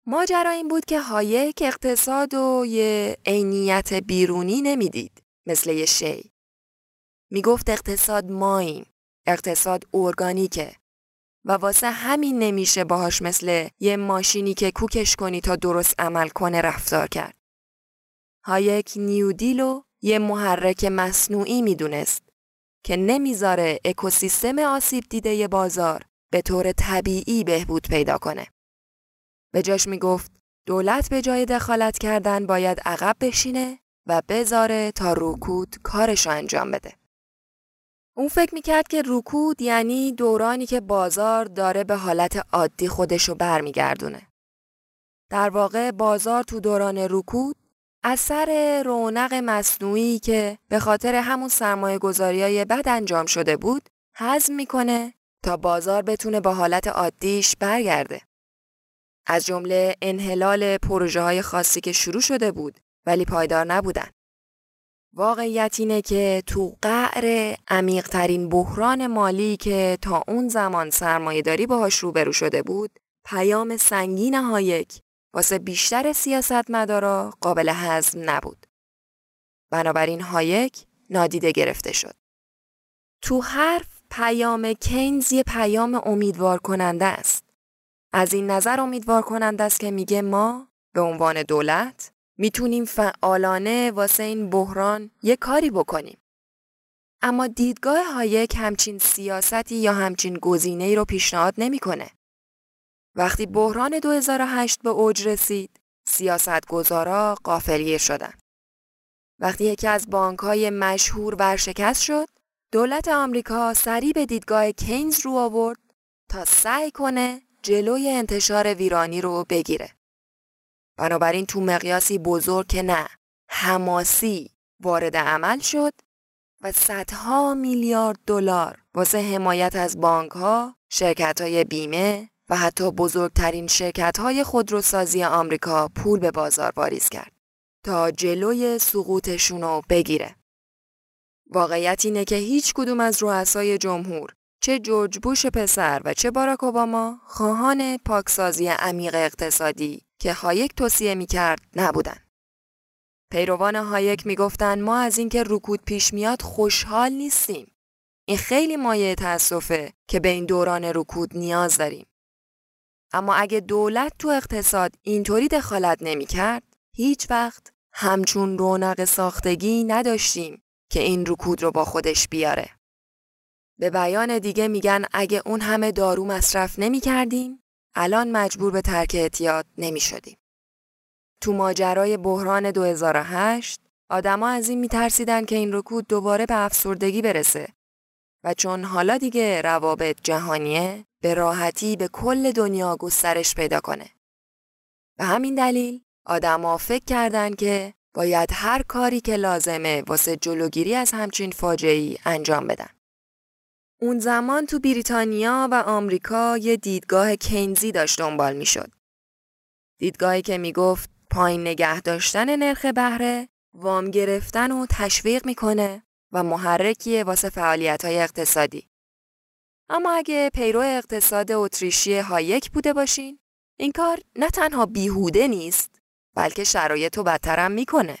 ماجرا این بود که هایک اقتصادو یه عینیت بیرونی نمی‌دید مثل یه شی. می‌گفت اقتصاد ماییم. اقتصاد ارگانیکه. و واسه همین نمیشه باهاش مثل یه ماشینی که کوکش کنی تا درست عمل کنه رفتار کرد. هایک New Deal و یه محرک مصنوعی می‌دونست که نمی‌ذاره اکوسیستم آسیب دیده بازار به طور طبیعی بهبود پیدا کنه. به جاش می‌گفت دولت به جای دخالت کردن باید عقب بشینه و بذاره تا رکود کارشو انجام بده. اون فکر می‌کرد که رکود یعنی دورانی که بازار داره به حالت عادی خودشو برمیگردونه. در واقع بازار تو دوران رکود اثر رونق مصنوعی که به خاطر همون سرمایه گذاری های بد انجام شده بود حزم می‌کنه تا بازار بتونه با حالت عادیش برگرده. از جمله انحلال پروژه های خاصی که شروع شده بود ولی پایدار نبودن. واقعیت اینه که تو قعر عمیقترین بحران مالی که تا اون زمان سرمایه داری باهاش روبرو شده بود پیام سنگین هایک واسه بیشتر سیاستمدارا قابل هضم نبود. بنابراین هایک نادیده گرفته شد. تو حرف پیام کینز یه پیام امیدوار کننده است. از این نظر امیدوار کننده است که میگه ما به عنوان دولت می‌تونیم فعالانه واسه این بحران یه کاری بکنیم. اما دیدگاه هایک همچین سیاستی یا همچین گزینه ای رو پیشنهاد نمی‌کنه. وقتی بحران 2008 به اوج رسید، سیاستگزارا غافلگیر شدن. وقتی یکی از های مشهور ورشکست شد، دولت آمریکا سریع به دیدگاه کینز رو آورد تا سعی کنه جلوی انتشار ویرانی رو بگیره. بنابراین تو مقیاسی بزرگ که نه حماسی وارد عمل شد و صدها میلیارد دلار واسه حمایت از بانک ها، شرکت های بیمه و حتی بزرگترین شرکت های خودروسازی آمریکا پول به بازار واریز کرد تا جلوی سقوطشون رو بگیره. واقعیت اینه که هیچ کدوم از رؤسای جمهور چه جورج بوش پسر و چه باراک اوباما خواهان پاکسازی عمیق اقتصادی که هایک توصیه می کرد نبودن. پیروان هایک می گفتن ما از اینکه رکود پیش میاد خوشحال نیستیم. این خیلی مایه تاسفه که به این دوران رکود نیاز داریم. اما اگه دولت تو اقتصاد اینطوری دخالت نمی کرد، هیچ وقت همچون رونق ساختگی نداشتیم که این رکود رو با خودش بیاره. به بیان دیگه میگن اگه اون همه دارو مصرف نمی کردیم، الان مجبور به ترک اعتیاد نمی شدیم. تو ماجرای بحران 2008 آدما از این میترسیدن که این رکود دوباره به افسردگی برسه و چون حالا دیگه روابط جهانیه به راحتی به کل دنیا گسترش پیدا کنه. به همین دلیل آدما فکر کردن که باید هر کاری که لازمه واسه جلوگیری از همچین فاجعه‌ای انجام بدن. اون زمان تو بریتانیا و آمریکا یه دیدگاه کینزی داشت دنبال می‌شد. دیدگاهی که می‌گفت پایین نگه داشتن نرخ بهره وام گرفتن و تشویق می‌کنه و محرکیه واسه فعالیت های اقتصادی. اما اگه پیرو اقتصاد اتریشی هایک بوده باشین، این کار نه تنها بیهوده نیست، بلکه شرایط رو بدترم می‌کنه.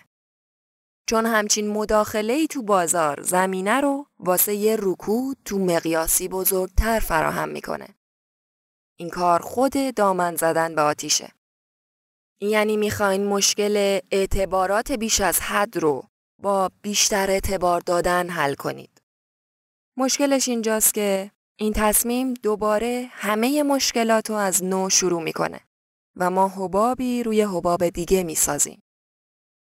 چون همچین مداخله ای تو بازار زمینه رو واسه یه رکود تو مقیاسی بزرگتر فراهم می‌کنه. این کار خود دامن زدن به آتیشه. یعنی می‌خواین مشکل اعتبارات بیش از حد رو با بیشتر اعتبار دادن حل کنید. مشکلش اینجاست که این تصمیم دوباره همه مشکلات رو از نو شروع می‌کنه و ما حبابی روی حباب دیگه می‌سازیم.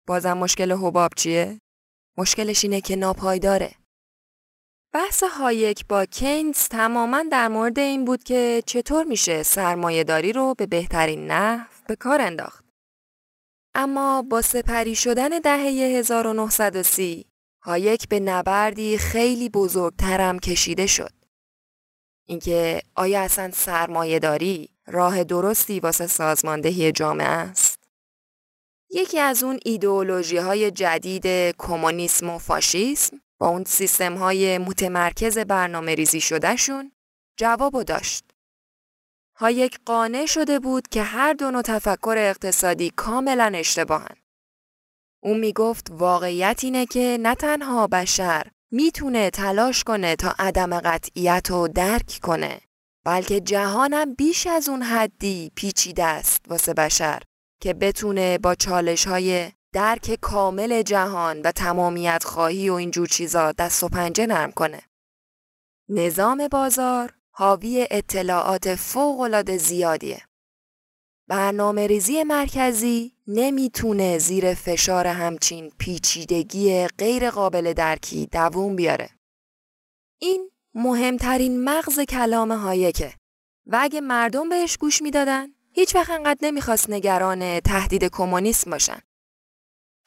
بازم مشکل حباب چیه؟ مشکلش اینه که ناپایداره. بحث هایک با کینز تماما در مورد این بود که چطور میشه سرمایهداری رو به بهترین نحو به کار انداخت. اما با سپری شدن دهه 1930 هایک به نبردی خیلی بزرگترم کشیده شد. اینکه آیا اصلا سرمایه داری راه درستی واسه سازماندهی جامعه است؟ یکی از اون ایدئولوژی های جدید کمونیسم و فاشیسم با اون سیستم های متمرکز برنامه ریزی شده شون جوابو داشت. هایک قانع شده بود که هر دو نوع تفکر اقتصادی کاملا اشتباهن. او می گفت واقعیت اینه که نه تنها بشر می‌تونه تلاش کنه تا عدم قطعیت رو درک کنه بلکه جهانم بیش از اون حدی پیچیده است واسه بشر که بتونه با چالش های درک کامل جهان و تمامیت خواهی و اینجور چیزا دست و پنجه نرم کنه. نظام بازار حاوی اطلاعات فوقالعاده زیادیه. برنامه ریزی مرکزی نمی‌تونه زیر فشار همچین پیچیدگی غیر قابل درکی دووم بیاره. این مهمترین مغز کلام هایکه و اگه مردم بهش گوش می‌دادن هیچ وقت انقدر نمی‌خواست نگران تهدید کمونیسم باشن.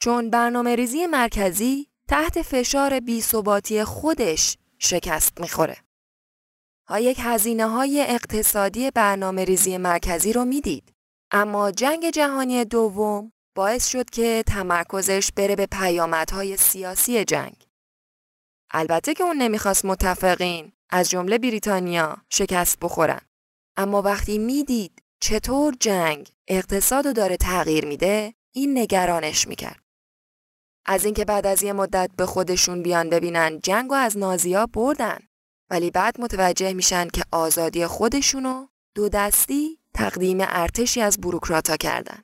چون برنامه ریزی مرکزی تحت فشار بیثباتی خودش شکست می‌خوره. ها یک هزینه های اقتصادی برنامه ریزی مرکزی رو می‌دید. اما جنگ جهانی دوم باعث شد که تمرکزش بره به پیامدهای سیاسی جنگ. البته که اون نمی‌خواست متفقین از جمله بریتانیا شکست بخورن. اما وقتی می‌دید چطور جنگ اقتصاد رو داره تغییر میده این نگرانش می‌کرد. از اینکه بعد از یه مدت به خودشون بیان ببینن جنگ و از نازیا بردن ولی بعد متوجه میشن که آزادی خودشونو دو دستی تقدیم ارتشی از بروکراتا کردن.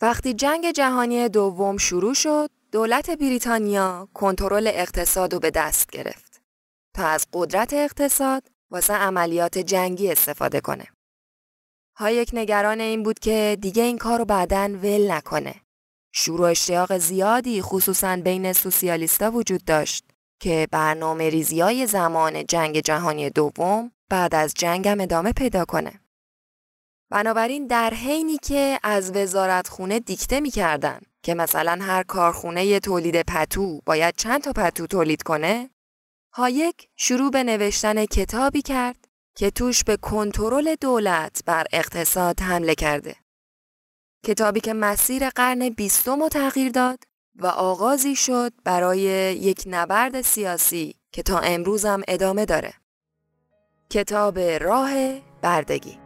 وقتی جنگ جهانی دوم شروع شد، دولت بریتانیا کنترل اقتصاد رو به دست گرفت تا از قدرت اقتصاد واسه عملیات جنگی استفاده کنه. هایک نگران این بود که دیگه این کار رو بعداً ول نکنه. شور و اشتیاق زیادی خصوصا بین سوسیالیستا وجود داشت که برنامه ریزی های زمان جنگ جهانی دوم بعد از جنگم ادامه پیدا کنه. بنابراین در حینی که از وزارت خونه دیکته می‌کردن که مثلا هر کارخونه تولید پتو باید چند تا پتو تولید کنه، هایک شروع به نوشتن کتابی کرد که توش به کنترل دولت بر اقتصاد حمله کرده. کتابی که مسیر قرن بیستم رو تغییر داد و آغازی شد برای یک نبرد سیاسی که تا امروز هم ادامه داره. کتاب راه بردگی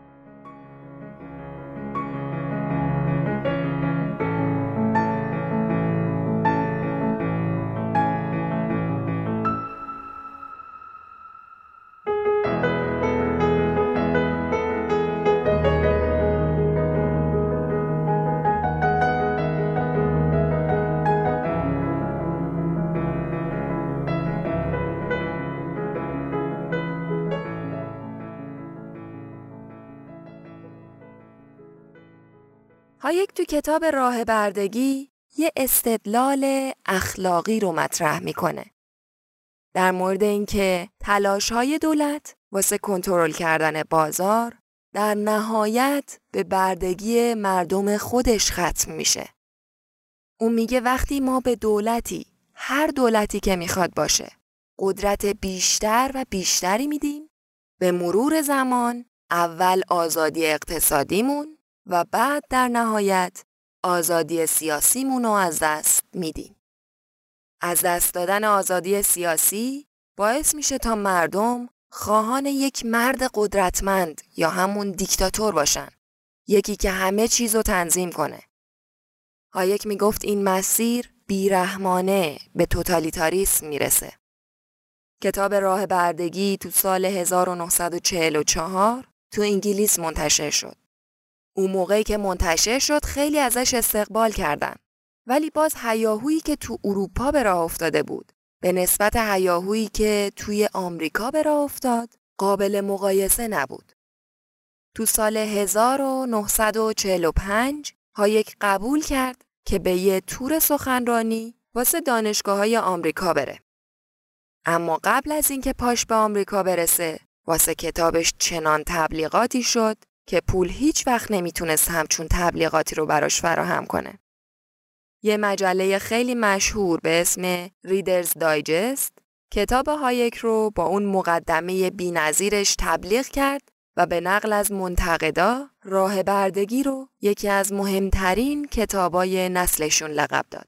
هایک تو کتاب راه بردگی یه استدلال اخلاقی رو مطرح می‌کنه. در مورد اینکه تلاش های دولت واسه کنترل کردن بازار در نهایت به بردگی مردم خودش ختم میشه. اون میگه وقتی ما به دولتی هر دولتی که می‌خواد باشه قدرت بیشتر و بیشتری میدیم به مرور زمان اول آزادی اقتصادیمون و بعد در نهایت آزادی سیاسیمون رو از دست میدیم. از دست دادن آزادی سیاسی باعث میشه تا مردم خواهان یک مرد قدرتمند یا همون دیکتاتور باشن. یکی که همه چیز رو تنظیم کنه. هایک می‌گفت این مسیر بیرحمانه به توتالیتاریسم می‌رسه. کتاب راه بردگی تو سال 1944 تو انگلیس منتشر شد. اون موقعی که منتشر شد خیلی ازش استقبال کردن. ولی باز هیاهویی که تو اروپا به راه افتاده بود به نسبت هیاهویی که توی آمریکا به راه افتاد قابل مقایسه نبود. تو سال 1945 هایک قبول کرد که به یه تور سخنرانی واسه دانشگاه های آمریکا بره. اما قبل از اینکه پاش به آمریکا برسه واسه کتابش چنان تبلیغاتی شد که پول هیچ وقت نمی‌تونست همچون تبلیغاتی رو براش فراهم کنه. یه مجله خیلی مشهور به اسم ریدرز دایجست کتاب هایک رو با اون مقدمه بینظیرش تبلیغ کرد و به نقل از منتقدا راه بردگی رو یکی از مهمترین کتابای نسلشون لقب داد.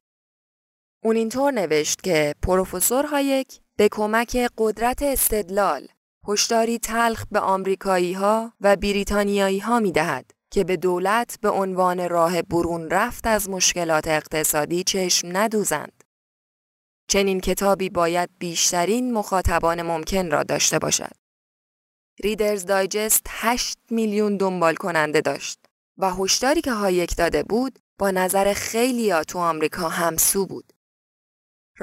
اون اینطور نوشت که پروفسور هایک به کمک قدرت استدلال هشداری تلخ به آمریکایی ها و بریتانیایی ها می دهد که به دولت به عنوان راه برون رفت از مشکلات اقتصادی چشم ندوزند. چنین کتابی باید بیشترین مخاطبان ممکن را داشته باشد. ریدرز دایجست 8 میلیون دنبال کننده داشت و هشداری که هایک داده بود با نظر خیلیا تو آمریکا همسو بود.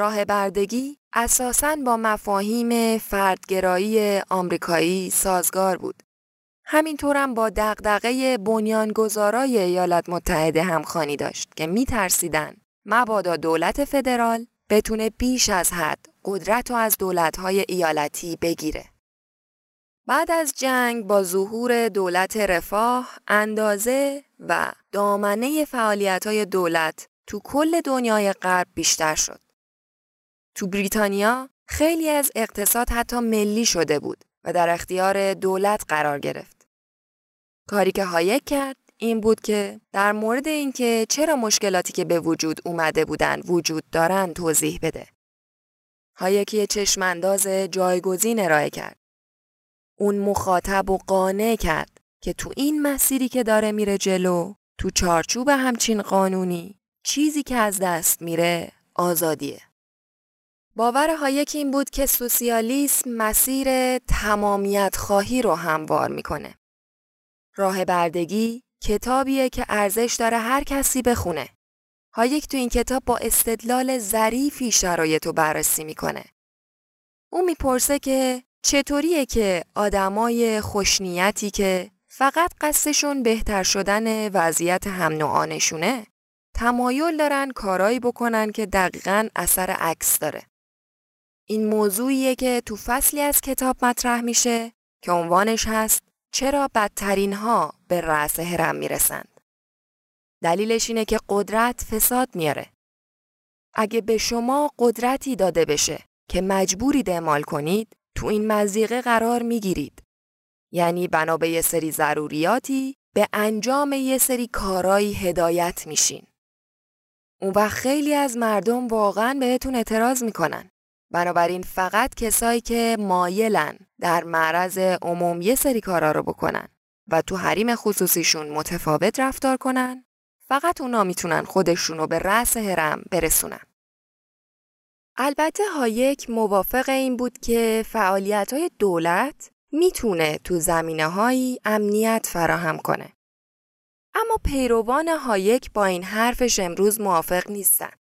راه بردگی اساساً با مفاهیم فردگرایی آمریکایی سازگار بود. همینطورم با دغدغه بنیانگذارای ایالات متحده همخانی داشت که میترسیدن مبادا دولت فدرال بتونه بیش از حد قدرت و از دولتهای ایالتی بگیره. بعد از جنگ با ظهور دولت رفاه اندازه و دامنه فعالیت های دولت تو کل دنیای غرب بیشتر شد. تو بریتانیا خیلی از اقتصاد حتی ملی شده بود و در اختیار دولت قرار گرفت. کاری که هایک کرد این بود که در مورد اینکه چرا مشکلاتی که به وجود اومده بودن وجود دارن توضیح بده. هایکی چشمانداز جایگزین ارائه کرد. اون مخاطب و قانع کرد که تو این مسیری که داره میره جلو تو چارچوب همچین قانونی چیزی که از دست میره آزادیه. باور هایک این بود که سوسیالیسم مسیر تمامیت خواهی رو هموار می‌کنه. راه بردگی کتابیه که ارزش داره هر کسی بخونه. هایک تو این کتاب با استدلال ظریفی شرایط رو بررسی می‌کنه. او می‌پرسه که چطوریه که آدمای خوش‌نیتی که فقط قصدشون بهتر شدن وضعیت هم نوعانشونه تمایل دارن کارایی بکنن که دقیقا اثر عکس داره. این موضوعیه که تو فصلی از کتاب مطرح میشه که عنوانش هست چرا بدترین ها به رأس هرم می‌رسند. دلیلش اینه که قدرت فساد میاره. اگه به شما قدرتی داده بشه که مجبورید اعمال کنید تو این مزیقه قرار می‌گیرید. یعنی بنا به یه سری ضروریاتی به انجام یه سری کارایی هدایت میشین. اون وقت خیلی از مردم واقعا بهتون اعتراض می‌کنن. بنابراین فقط کسایی که مایلن در معرض عموم یه سری کارا رو بکنن و تو حریم خصوصیشون متفاوت رفتار کنن فقط اونا می‌تونن خودشون رو به رأس هرم برسونن. البته هایک موافق این بود که فعالیت های دولت می‌تونه تو زمینه های امنیت فراهم کنه. اما پیروان هایک با این حرفش امروز موافق نیستن.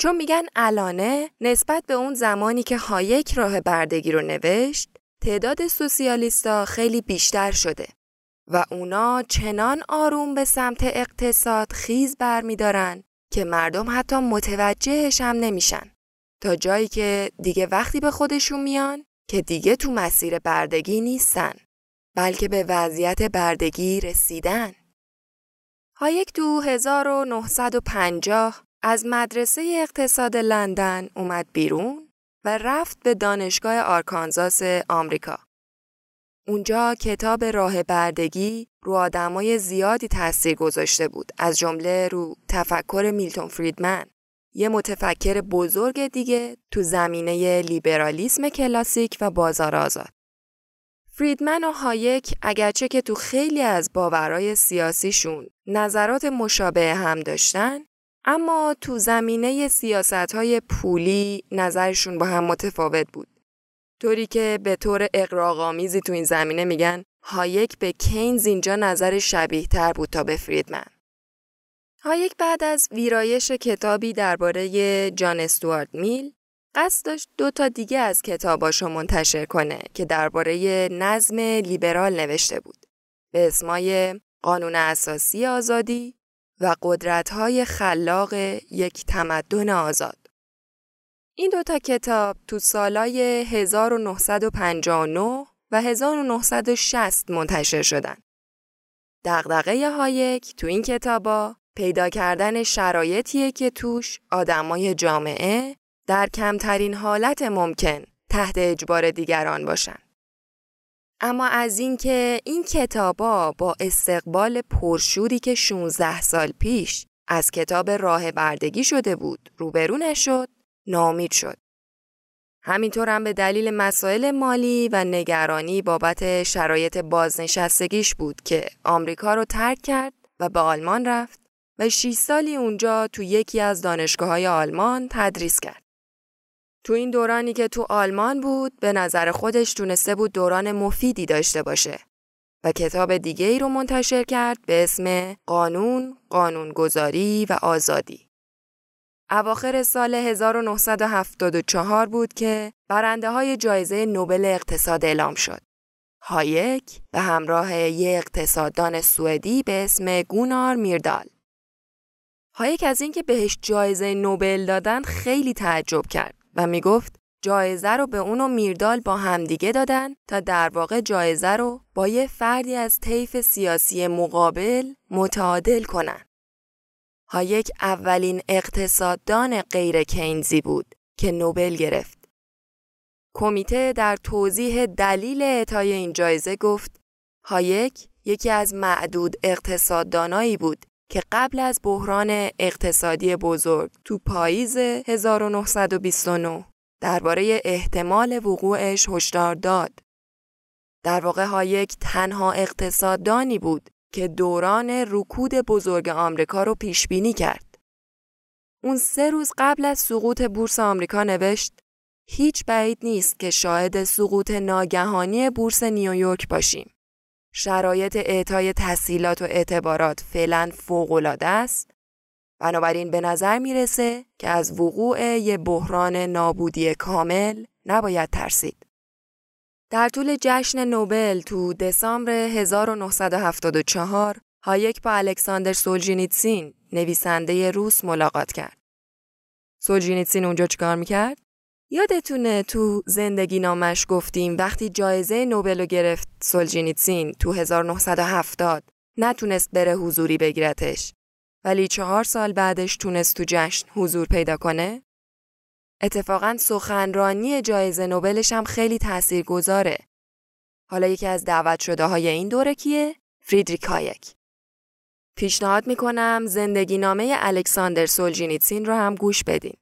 چون میگن الانه نسبت به اون زمانی که هایک راه بردگی رو نوشت تعداد سوسیالیستا خیلی بیشتر شده و اونا چنان آروم به سمت اقتصاد خیز برمیدارن که مردم حتی متوجهش هم نمیشن تا جایی که دیگه وقتی به خودشون میان که دیگه تو مسیر بردگی نیستن بلکه به وضعیت بردگی رسیدن. هایک تو 1950 از مدرسه اقتصاد لندن اومد بیرون و رفت به دانشگاه آرکانزاس آمریکا. اونجا کتاب راه بردگی رو آدمای زیادی تاثیر گذاشته بود از جمله رو تفکر میلتون فریدمن یه متفکر بزرگ دیگه تو زمینه لیبرالیسم کلاسیک و بازار آزاد. فریدمن و هایک اگرچه که تو خیلی از باورای سیاسیشون نظرات مشابه هم داشتن اما تو زمینه سیاست های پولی نظرشون با هم متفاوت بود. طوری که به طور اغراق‌آمیزی تو این زمینه میگن هایک به کینز اینجا نظر شبیه تر بود تا به فریدمن. هایک بعد از ویرایش کتابی درباره جان استوارت میل قصد داشت دو تا دیگه از کتاباشو منتشر کنه که درباره نظم لیبرال نوشته بود به اسمای قانون اساسی آزادی و قدرت‌های خلاق یک تمدن آزاد. این دوتا کتاب تو سالای 1959 و 1960 منتشر شدن. دغدغه هایک تو این کتابا پیدا کردن شرایطیه که توش آدمای جامعه در کمترین حالت ممکن تحت اجبار دیگران باشن. اما از اینکه این کتابا با استقبال پرشوری که 16 سال پیش از کتاب راه بردگی شده بود روبرو نشد نامید شد. همینطور هم به دلیل مسائل مالی و نگرانی بابت شرایط بازنشستگیش بود که آمریکا رو ترک کرد و به آلمان رفت و 6 سالی اونجا تو یکی از دانشگاه های آلمان تدریس کرد. تو این دورانی که تو آلمان بود به نظر خودش تونسته بود دوران مفیدی داشته باشه و کتاب دیگه ای رو منتشر کرد به اسم قانون، قانونگذاری و آزادی. اواخر سال 1974 بود که برنده های جایزه نوبل اقتصاد اعلام شد. هایک به همراه یک اقتصاددان سوئدی به اسم گونار میردال. هایک از اینکه بهش جایزه نوبل دادن خیلی تعجب کرد و می‌گفت جایزه رو به اون و میردال با همدیگه دادن تا در واقع جایزه رو با یه فردی از طیف سیاسی مقابل متعادل کنن. هایک اولین اقتصاددان غیر کینزی بود که نوبل گرفت. کمیته در توضیح دلیل اعطای این جایزه گفت هایک یکی از معدود اقتصاددانایی بود که قبل از بحران اقتصادی بزرگ تو پاییز 1929 درباره احتمال وقوعش هشدار داد. در واقع هایک تنها اقتصاددانی بود که دوران رکود بزرگ آمریکا رو پیش بینی کرد. اون سه روز قبل از سقوط بورس آمریکا نوشت هیچ بعید نیست که شاهد سقوط ناگهانی بورس نیویورک باشیم. شرایط اعطای تسهیلات و اعتبارات فعلا فوق‌العاده است بنابراین به نظر می‌رسه که از وقوع یه بحران نابودی کامل نباید ترسید. در طول جشن نوبل تو دسامبر 1974 هایک با الکساندر سولجینیتسین نویسنده روس ملاقات کرد. سولجینیتسین اونجا چیکار می‌کرد؟ یادتونه تو زندگی نامش گفتیم وقتی جایزه نوبل رو گرفت سولجینیتسین تو 1970 نتونست بره حضوری بگیرتش ولی چهار سال بعدش تونست تو جشن حضور پیدا کنه؟ اتفاقا سخنرانی جایزه نوبلش هم خیلی تأثیر گذاره. حالا یکی از دعوت شده های این دوره کیه؟ فریدریک هایک. پیشنهاد می‌کنم زندگی نامه الکساندر سولجینیتسین رو هم گوش بدین.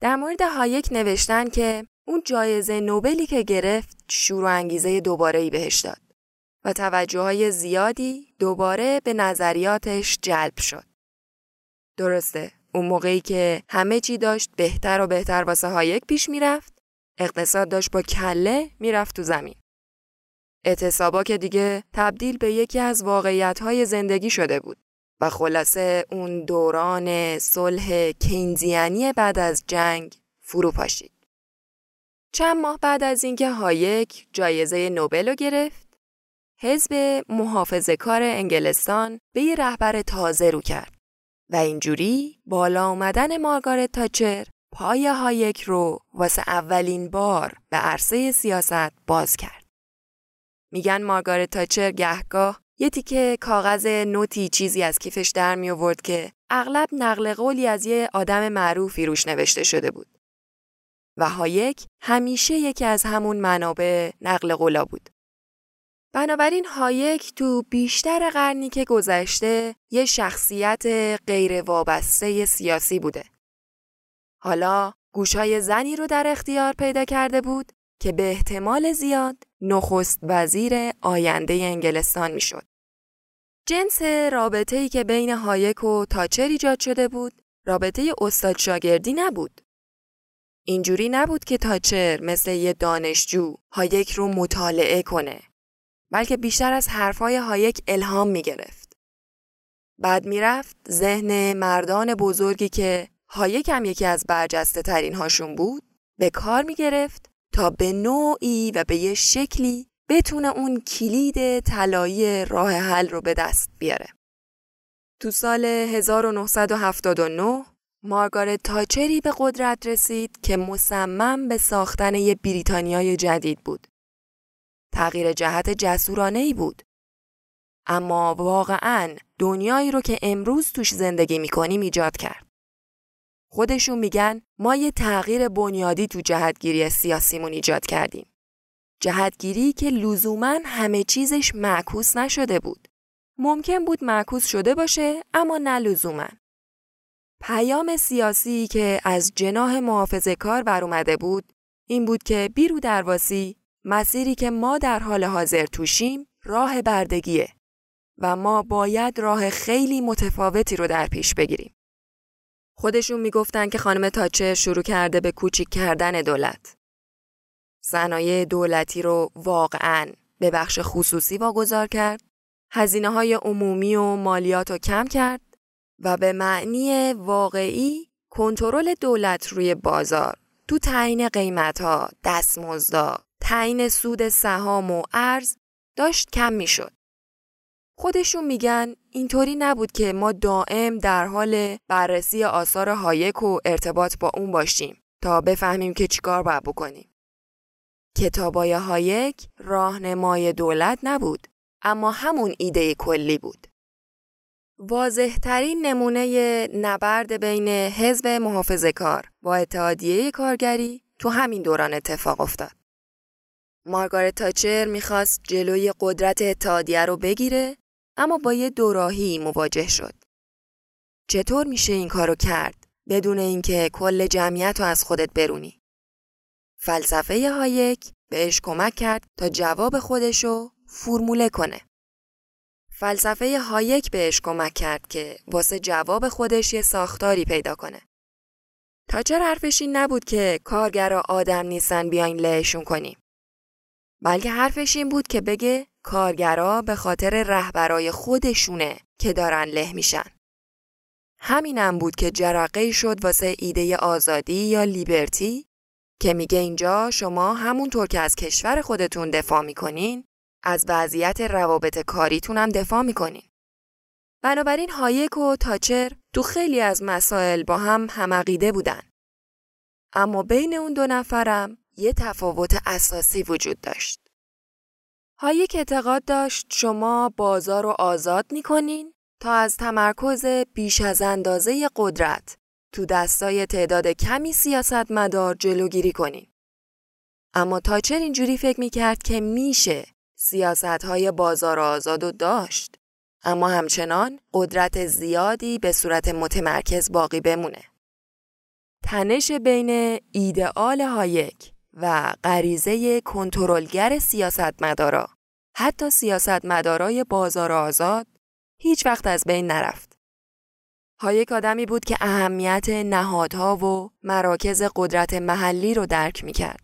در مورد هایک نوشتن که اون جایزه نوبلی که گرفت شور و انگیزه دوباره ای بهش داد و توجه های زیادی دوباره به نظریاتش جلب شد. درسته اون موقعی که همه چی داشت بهتر و بهتر واسه هایک پیش می‌رفت اقتصاد داشت با کله می‌رفت تو زمین. اعتصابا که دیگه تبدیل به یکی از واقعیت های زندگی شده بود. و خلاصه اون دوران صلح کینزیانی بعد از جنگ فرو پاشید. چند ماه بعد از اینکه هایک جایزه نوبل رو گرفت، حزب محافظه کار انگلستان به یه رهبر تازه رو کرد و اینجوری بالا آمدن مارگارت تاچر پای هایک رو واسه اولین بار به عرصه سیاست باز کرد. میگن مارگارت تاچر گهگاه یه تیکه کاغذ note ی چیزی از کیفش در می آورد که اغلب نقل قولی از یه آدم معروفی روش نوشته شده بود. و هایک همیشه یکی از همون منابع نقل قولا بود. بنابراین هایک تو بیشتر قرنی که گذشته یه شخصیت غیر وابسته سیاسی بوده. حالا گوشای زنی رو در اختیار پیدا کرده بود که به احتمال زیاد نخست وزیر آینده انگلستان می‌شد. جنس رابطه ای که بین هایک و تاچر ایجاد شده بود رابطه استاد شاگردی نبود. اینجوری نبود که تاچر مثل یه دانشجو هایک رو مطالعه کنه بلکه بیشتر از حرفای هایک الهام می گرفت. بعد می‌رفت ذهن مردان بزرگی که هایک هم یکی از برجسته ترین هاشون بود به کار می گرفت تا به نوعی و به یه شکلی بتونه اون کلید طلایی راه حل رو به دست بیاره. تو سال 1979 مارگارت تاچری به قدرت رسید که مصمم به ساختن یه بریتانیای جدید بود. تغییر جهت جسورانه ای بود. اما واقعا دنیایی رو که امروز توش زندگی می‌کنیم ایجاد کرد. خودشون میگن ما یه تغییر بنیادی تو جهتگیری سیاسیمون ایجاد کردیم. جهتگیری که لزوما همه چیزش معکوس نشده بود. ممکن بود معکوس شده باشه اما نه لزوما. پیام سیاسی که از جناح محافظه کار بر اومده بود این بود که بیرو درواسی مسیری که ما در حال حاضر توشیم راه بردگیه و ما باید راه خیلی متفاوتی رو در پیش بگیریم. خودشون می‌گفتن که خانم تاچر شروع کرده به کوچیک کردن دولت. صنایع دولتی رو واقعا به بخش خصوصی واگذار کرد، هزینه های عمومی و مالیات رو کم کرد و به معنی واقعی کنترل دولت روی بازار تو تعیین قیمتها، دستمزدا، تعیین سود سهام و ارز داشت کم می‌شد. خودشون میگن اینطوری نبود که ما دائم در حال بررسی آثار هایک و ارتباط با اون باشیم تا بفهمیم که چیکار باید بکنیم. کتابای هایک راهنمای دولت نبود اما همون ایده کلی بود. واضحترین نمونه نبرد بین حزب محافظه کار با اتحادیه کارگری تو همین دوران اتفاق افتاد. مارگارت تاچر می‌خواست جلوی قدرت اتحادیه رو بگیره اما با یه دوراهی مواجه شد. چطور میشه این کارو کرد بدون اینکه کل جمعیت رو از خودت برونی؟ فلسفه هایک بهش کمک کرد تا جواب خودشو فرموله کنه. فلسفه هایک بهش کمک کرد که واسه جواب خودش یه ساختاری پیدا کنه. تاچر حرفش این نبود که کارگرا آدم نیستن بیاین لهشون کنیم. بلکه حرفش این بود که بگه کارگرا به خاطر رهبرای خودشونه که دارن له میشن. همینم بود که جرقه شد واسه ایده آزادی یا liberty که میگه اینجا شما همونطور که از کشور خودتون دفاع می‌کنین از وضعیت روابط کاریتون هم دفاع می‌کنین. بنابراین هایک و تاچر تو خیلی از مسائل با هم همعقیده بودن. اما بین اون دو نفرم یه تفاوت اساسی وجود داشت. هایک اعتقاد داشت شما بازار رو آزاد می‌کنین تا از تمرکز بیش از اندازه قدرت تو دستای تعداد کمی سیاستمدار جلوگیری کنین. اما تاچر اینجوری فکر می‌کرد که میشه سیاست های بازار آزاد و داشت اما همچنان قدرت زیادی به صورت متمرکز باقی بمونه. تنش بین ایدئال هایک و غریزه کنترلگر سیاستمدارا حتی سیاستمدارای بازار آزاد هیچ وقت از بین نرفت. هایک آدمی بود که اهمیت نهادها و مراکز قدرت محلی رو درک می‌کرد.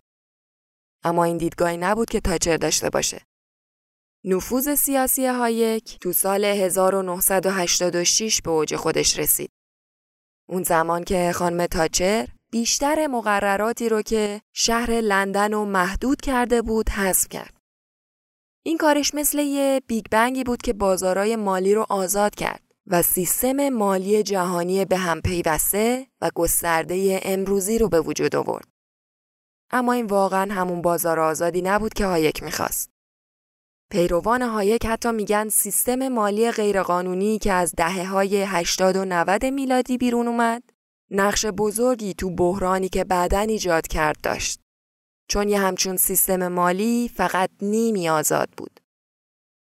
اما این دیدگاهی نبود که تاچر داشته باشه. نفوذ سیاسی هایک تو سال 1986 به اوج خودش رسید. اون زمان که خانم تاچر بیشتر مقرراتی رو که شهر لندن رو محدود کرده بود حذف کرد. این کارش مثل یه big bang ی بود که بازارای مالی رو آزاد کرد و سیستم مالی جهانی به هم پیوسته و گسترده امروزی رو به وجود آورد. اما این واقعا همون بازار آزادی نبود که هایک می‌خواست. پیروان هایک حتی میگن سیستم مالی غیرقانونی که از دهه های 80 و 90 میلادی بیرون اومد نقش بزرگی تو بحرانی که بعدا ایجاد کرد داشت. چون یه همچون سیستم مالی فقط نیمی آزاد بود.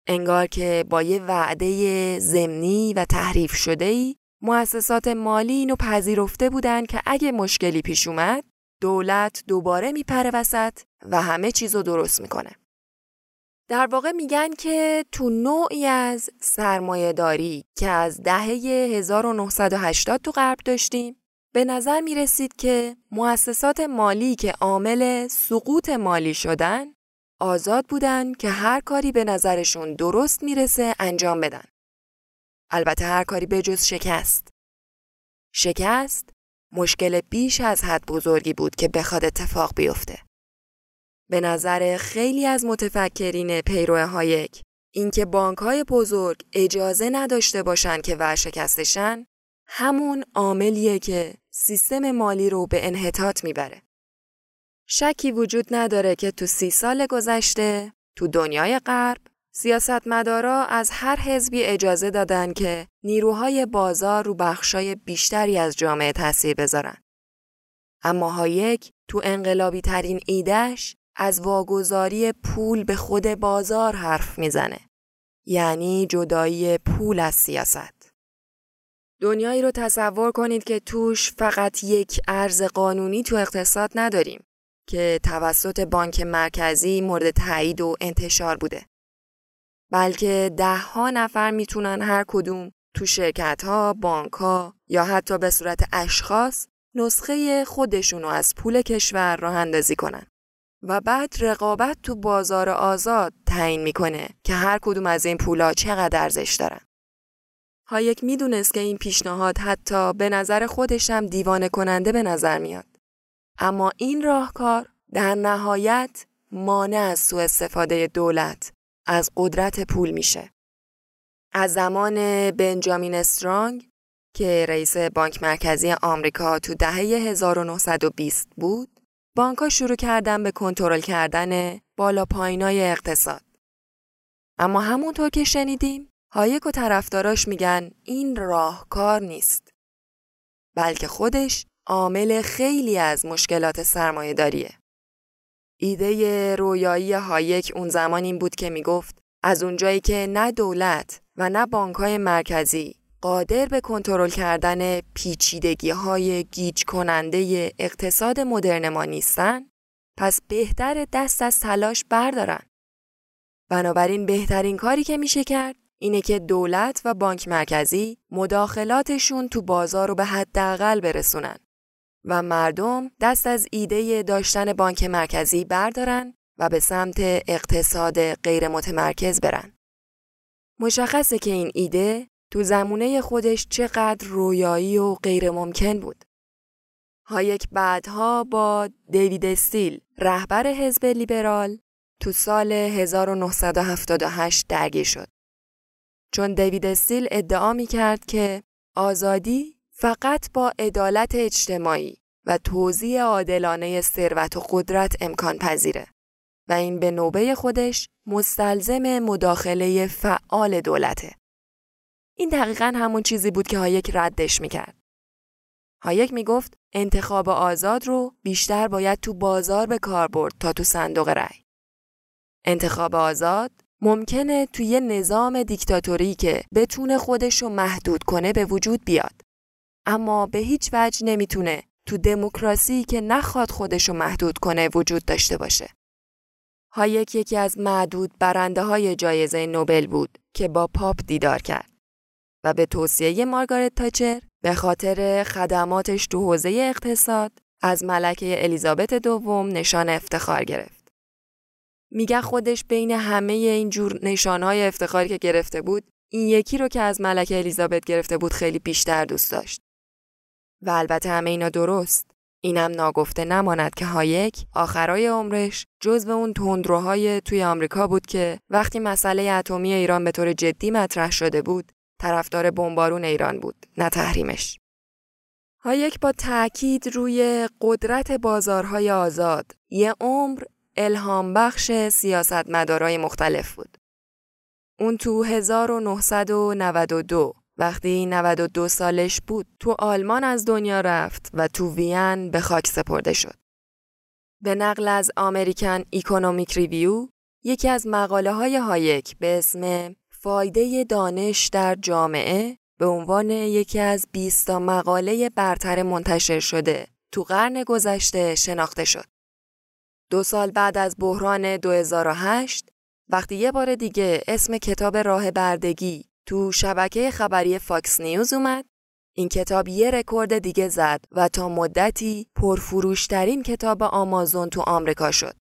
انگار که با یه وعده زمینی و تحریف شده ای مؤسسات مالی اینو پذیرفته بودن که اگه مشکلی پیش اومد دولت دوباره میپره وسط و همه چیز رو درست می‌کنه. در واقع میگن که تو نوعی از سرمایه داری که از دهه 1980 تو غرب داشتیم به نظر می رسید که مؤسسات مالی که عامل سقوط مالی شدن آزاد بودن که هر کاری به نظرشون درست می‌رسه انجام بدن. البته هر کاری به جز شکست. شکست مشکل بیش از حد بزرگی بود که بخواد اتفاق بیفته. به نظر خیلی از متفکرین پیرو هایک اینکه بانک های بزرگ اجازه نداشته باشند که ورشکستشن همون عاملیه که سیستم مالی رو به انحطاط می‌بره. شکی وجود نداره که تو سی سال گذشته تو دنیای غرب سیاستمدارا از هر حزبی اجازه دادن که نیروهای بازار رو بخشای بیشتری از جامعه تاثیر بذارن. اما هایک تو انقلابی ترین ایدهش از واگذاری پول به خود بازار حرف می‌زنه. یعنی جدایی پول از سیاست. دنیایی رو تصور کنید که توش فقط یک ارز قانونی تو اقتصاد نداریم که توسط بانک مرکزی مورد تایید و انتشار بوده. بلکه ده ها نفر می‌تونن هر کدوم تو شرکت ها، بانک ها یا حتی به صورت اشخاص نسخه خودشونو از پول کشور راه اندازی کنن. و بعد رقابت تو بازار آزاد تعیین می‌کنه که هر کدوم از این پولا چقدر ارزش دارن. هایک می‌دونست که این پیشنهاد حتی به نظر خودشم دیوانه کننده به نظر میاد. اما این راهکار در نهایت مانع از سوء استفاده دولت از قدرت پول میشه. از زمان بنجامین استرانگ که رئیس بانک مرکزی آمریکا تو دهه 1920 بود، بانکها شروع کردن به کنترل کردن بالا پایینای اقتصاد. اما همونطور که شنیدیم، هایک و طرفداراش میگن این راهکار نیست. بلکه خودش عامل خیلی از مشکلات سرمایه داریه. ایده رویایی هایک اون زمان این بود که می‌گفت از اونجایی که نه دولت و نه بانکهای مرکزی قادر به کنترل کردن پیچیدگی های گیج کننده اقتصاد مدرن ما نیستن پس بهتر دست از تلاش بردارن. بنابراین بهترین کاری که میشه کرد اینه که دولت و بانک مرکزی مداخلاتشون تو بازار رو به حداقل برسونن و مردم دست از ایده داشتن بانک مرکزی بردارن و به سمت اقتصاد غیر متمرکز برن. مشخصه که این ایده تو زمونه خودش چقدر رویایی و غیر ممکن بود. هایک بعدها با دیوید استیل رهبر حزب لیبرال تو سال 1978 درگیر شد. چون دیوید استیل ادعا می کرد که آزادی فقط با عدالت اجتماعی و توزیع عادلانه ثروت و قدرت امکان پذیره و این به نوبه خودش مستلزم مداخله فعال دولته. این دقیقا همون چیزی بود که هایک ردش می‌کرد. هایک می‌گفت انتخاب آزاد رو بیشتر باید تو بازار به کار برد تا تو صندوق رأی. انتخاب آزاد ممکنه توی نظام دیکتاتوری که بتونه خودش رو محدود کنه به وجود بیاد. اما به هیچ وجه نمی‌تونه تو دموکراسی که نخواد خودش رو محدود کنه وجود داشته باشه. هایک یکی از معدود برنده های جایزه نوبل بود که با پاپ دیدار کرد. و به توصیه مارگارت تاچر به خاطر خدماتش تو حوزه اقتصاد از ملکه الیزابت دوم نشان افتخار گرفت. میگه خودش بین همه این جور نشانهای افتخاری که گرفته بود این یکی رو که از ملکه الیزابت گرفته بود خیلی بیشتر دوست داشت. و البته همه اینا درست. اینم ناگفته نماند که هایک آخرای عمرش جزو اون تندروهای توی آمریکا بود که وقتی مسئله اتمی ایران به طور جدی مطرح شده بود طرفدار بمبارون ایران بود نه تحریمش. هایک با تاکید روی قدرت بازارهای آزاد یه عمر الهام بخش سیاستمدارای مختلف بود. اون تو 1992 وقتی 92 سالش بود تو آلمان از دنیا رفت و تو وین به خاک سپرده شد. به نقل از American Economic Review یکی از مقاله های هایک به اسم فایده دانش در جامعه به عنوان یکی از 20 مقاله برتر منتشر شده تو قرن گذشته شناخته شد. دو سال بعد از بحران 2008 وقتی یه بار دیگه اسم کتاب راه بردگی تو شبکه خبری فاکس نیوز اومد این کتاب یه رکورد دیگه زد و تا مدتی پرفروشترین کتاب آمازون تو آمریکا شد.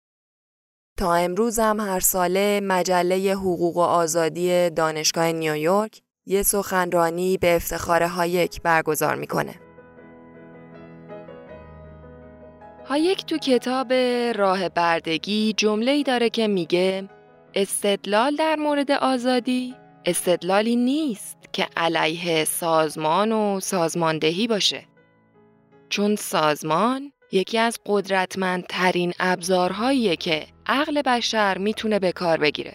تا امروز هم هر ساله مجله حقوق و آزادی دانشگاه نیویورک یه سخنرانی به افتخار هایک برگزار می‌کنه. هایک تو کتاب راه بردگی جمله ای داره که میگه استدلال در مورد آزادی استدلالی نیست که علیه سازمان و سازماندهی باشه. چون سازمان یکی از قدرتمندترین ابزارهاییه که عقل بشر می‌تونه به کار بگیره.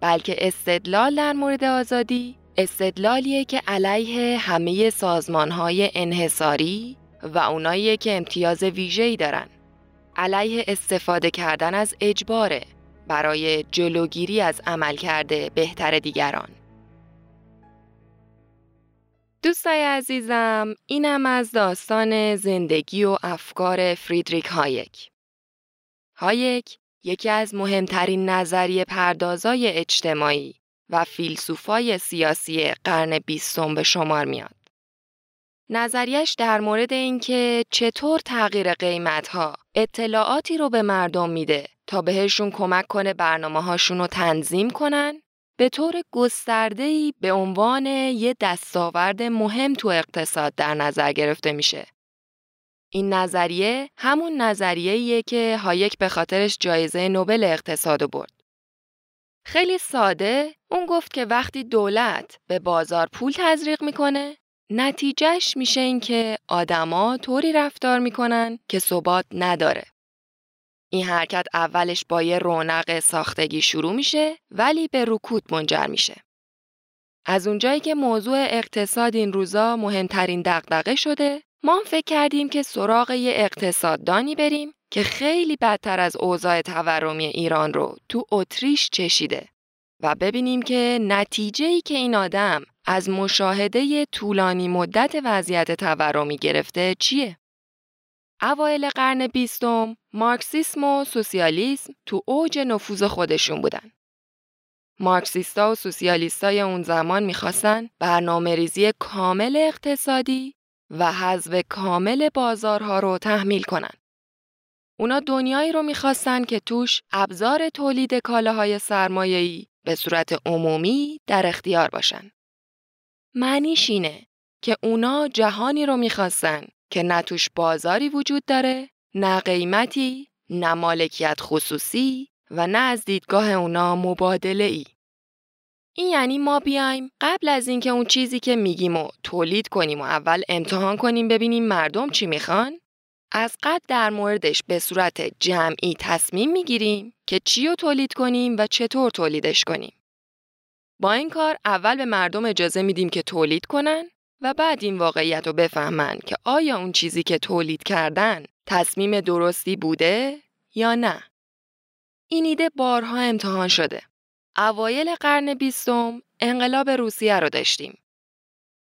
بلکه استدلال در مورد آزادی استدلالیه که علیه همه سازمانهای انحصاری و اونایی که امتیاز ویژه‌ای دارن. علیه استفاده کردن از اجباره برای جلوگیری از عمل کرده بهتر دیگران. دوستای عزیزم اینم از داستان زندگی و افکار فریدریک هایک. هایک یکی از مهمترین نظریه پردازای اجتماعی و فیلسوفای سیاسی قرن بیستم به شمار میاد. نظریش در مورد اینکه چطور تغییر قیمتها اطلاعاتی رو به مردم میده تا بهشون کمک کنه برنامه هاشون رو تنظیم کنن به طور گسترده‌ای به عنوان یه دستاورد مهم تو اقتصاد در نظر گرفته میشه. این نظریه همون نظریه‌ایه که هایک به خاطرش جایزه نوبل اقتصاد برد. خیلی ساده اون گفت که وقتی دولت به بازار پول تزریق می‌کنه نتیجهش میشه این که آدما طوری رفتار می‌کنن که ثبات نداره. این حرکت اولش با یه رونق ساختگی شروع میشه ولی به رکود منجر میشه. از اونجایی که موضوع اقتصاد این روزا مهمترین دغدغه شده، ما فکر کردیم که سراغ یه اقتصاددانی بریم که خیلی بدتر از اوضاع تورمی ایران رو تو اتریش چشیده و ببینیم که نتیجه ای که این آدم از مشاهده طولانی مدت وضعیت تورمی گرفته چیه؟ اوایل قرن بیستم مارکسیسم و سوسیالیسم تو اوج نفوذ خودشون بودن. مارکسیستا و سوسیالیستای اون زمان می‌خواستن برنامه ریزی کامل اقتصادی و حذف کامل بازارها رو تحمیل کنن. اونا دنیایی رو می‌خواستن که توش ابزار تولید کالاهای سرمایه‌ای به صورت عمومی در اختیار باشن. معنیش اینه که اونا جهانی رو می‌خواستن که نه توش بازاری وجود داره، نه قیمتی، نه مالکیت خصوصی و نه از دیدگاه اونا مبادله ای. این یعنی ما بیایم قبل از اینکه اون چیزی که میگیم و تولید کنیم و اول امتحان کنیم ببینیم مردم چی می‌خوان از قبل در موردش به صورت جمعی تصمیم می‌گیریم که چی رو تولید کنیم و چطور تولیدش کنیم. با این کار اول به مردم اجازه میدیم که تولید کنن و بعد این واقعیت رو بفهمن که آیا اون چیزی که تولید کردن تصمیم درستی بوده یا نه. این ایده بارها امتحان شده. اوایل قرن بیستم انقلاب روسیه رو داشتیم.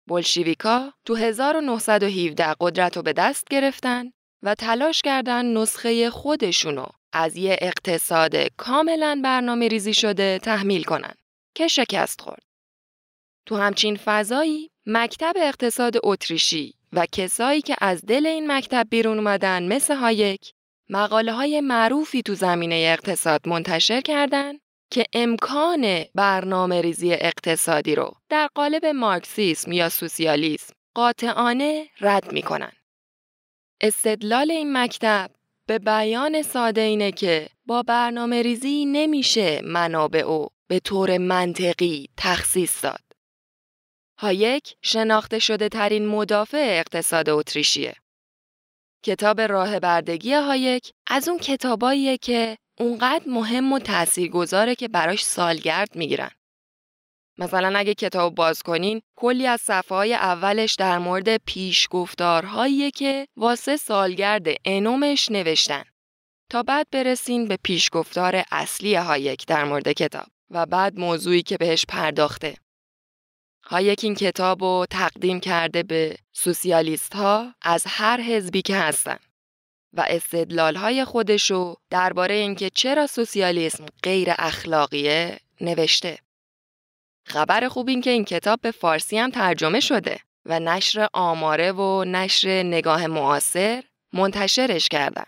بلشیویکا تو 1917 قدرت رو به دست گرفتن و تلاش کردن نسخه خودشونو از یه اقتصاد کاملا برنامه ریزی شده تحمیل کنن که شکست خورد. تو همچین فضایی مکتب اقتصاد اتریشی و کسایی که از دل این مکتب بیرون اومدن مثل هایک مقاله های معروفی تو زمینه اقتصاد منتشر کردند که امکان برنامه ریزی اقتصادی رو در قالب مارکسیسم یا سوسیالیسم قاطعانه رد می‌کنن. استدلال این مکتب به بیان ساده اینه که با برنامه ریزی نمیشه منابع رو به طور منطقی تخصیص داد. هایک شناخته شده ترین مدافع اقتصاد اتریشیه. کتاب راه بردگی هایک از اون کتاباییه که اونقدر مهم و تاثیرگذاره که براش سالگرد می‌گیرن. مثلا اگه کتاب باز کنین کلی از صفحه های اولش در مورد پیشگفتارهایی که واسه سالگرد اِن‌اُمش نوشتن تا بعد برسین به پیشگفتار اصلی هایک در مورد کتاب و بعد موضوعی که بهش پرداخته. هایک این کتاب رو تقدیم کرده به سوسیالیست ها از هر حزبی که هستن و استدلال های خودشو درباره اینکه چرا سوسیالیسم غیر اخلاقیه نوشته. خبر خوب این که این کتاب به فارسی هم ترجمه شده و نشر آماره و نشر نگاه معاصر منتشرش کردن.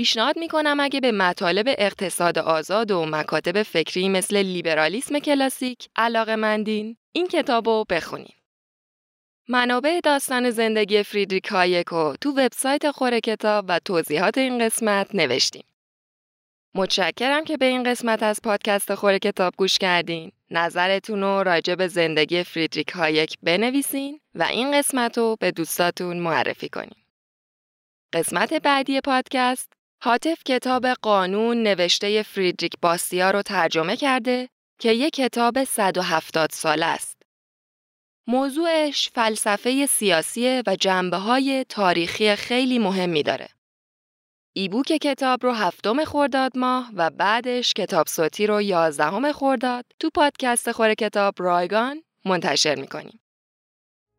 پیشنهاد می‌کنم اگه به مطالب اقتصاد آزاد و مکاتب فکری مثل لیبرالیسم کلاسیک علاقه مندین این کتاب رو بخونین. منابع داستان زندگی فریدریک هایک رو تو وبسایت خوره کتاب و توضیحات این قسمت نوشتیم. متشکرم که به این قسمت از پادکست خوره کتاب گوش کردین. نظرتون رو راجع به زندگی فریدریک هایک بنویسین و این قسمت رو به دوستاتون معرفی کنین. قسمت بعدی پادکست حاطف کتاب قانون نوشته فریدریک باستیا رو ترجمه کرده که یک کتاب 170 ساله است. موضوعش فلسفه سیاسی و جنبه های تاریخی خیلی مهمی داره. ایبوک کتاب رو هفتم خرداد ماه و بعدش کتاب صوتی رو یازدهم خرداد تو پادکست خور کتاب رایگان منتشر می‌کنیم.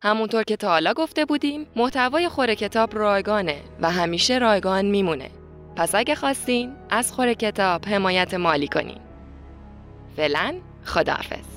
همونطور که تا حالا گفته بودیم محتوای خور کتاب رایگانه و همیشه رایگان میمونه. پس اگه خواستین از خور کتاب حمایت مالی کنین. فعلا خداحافظ.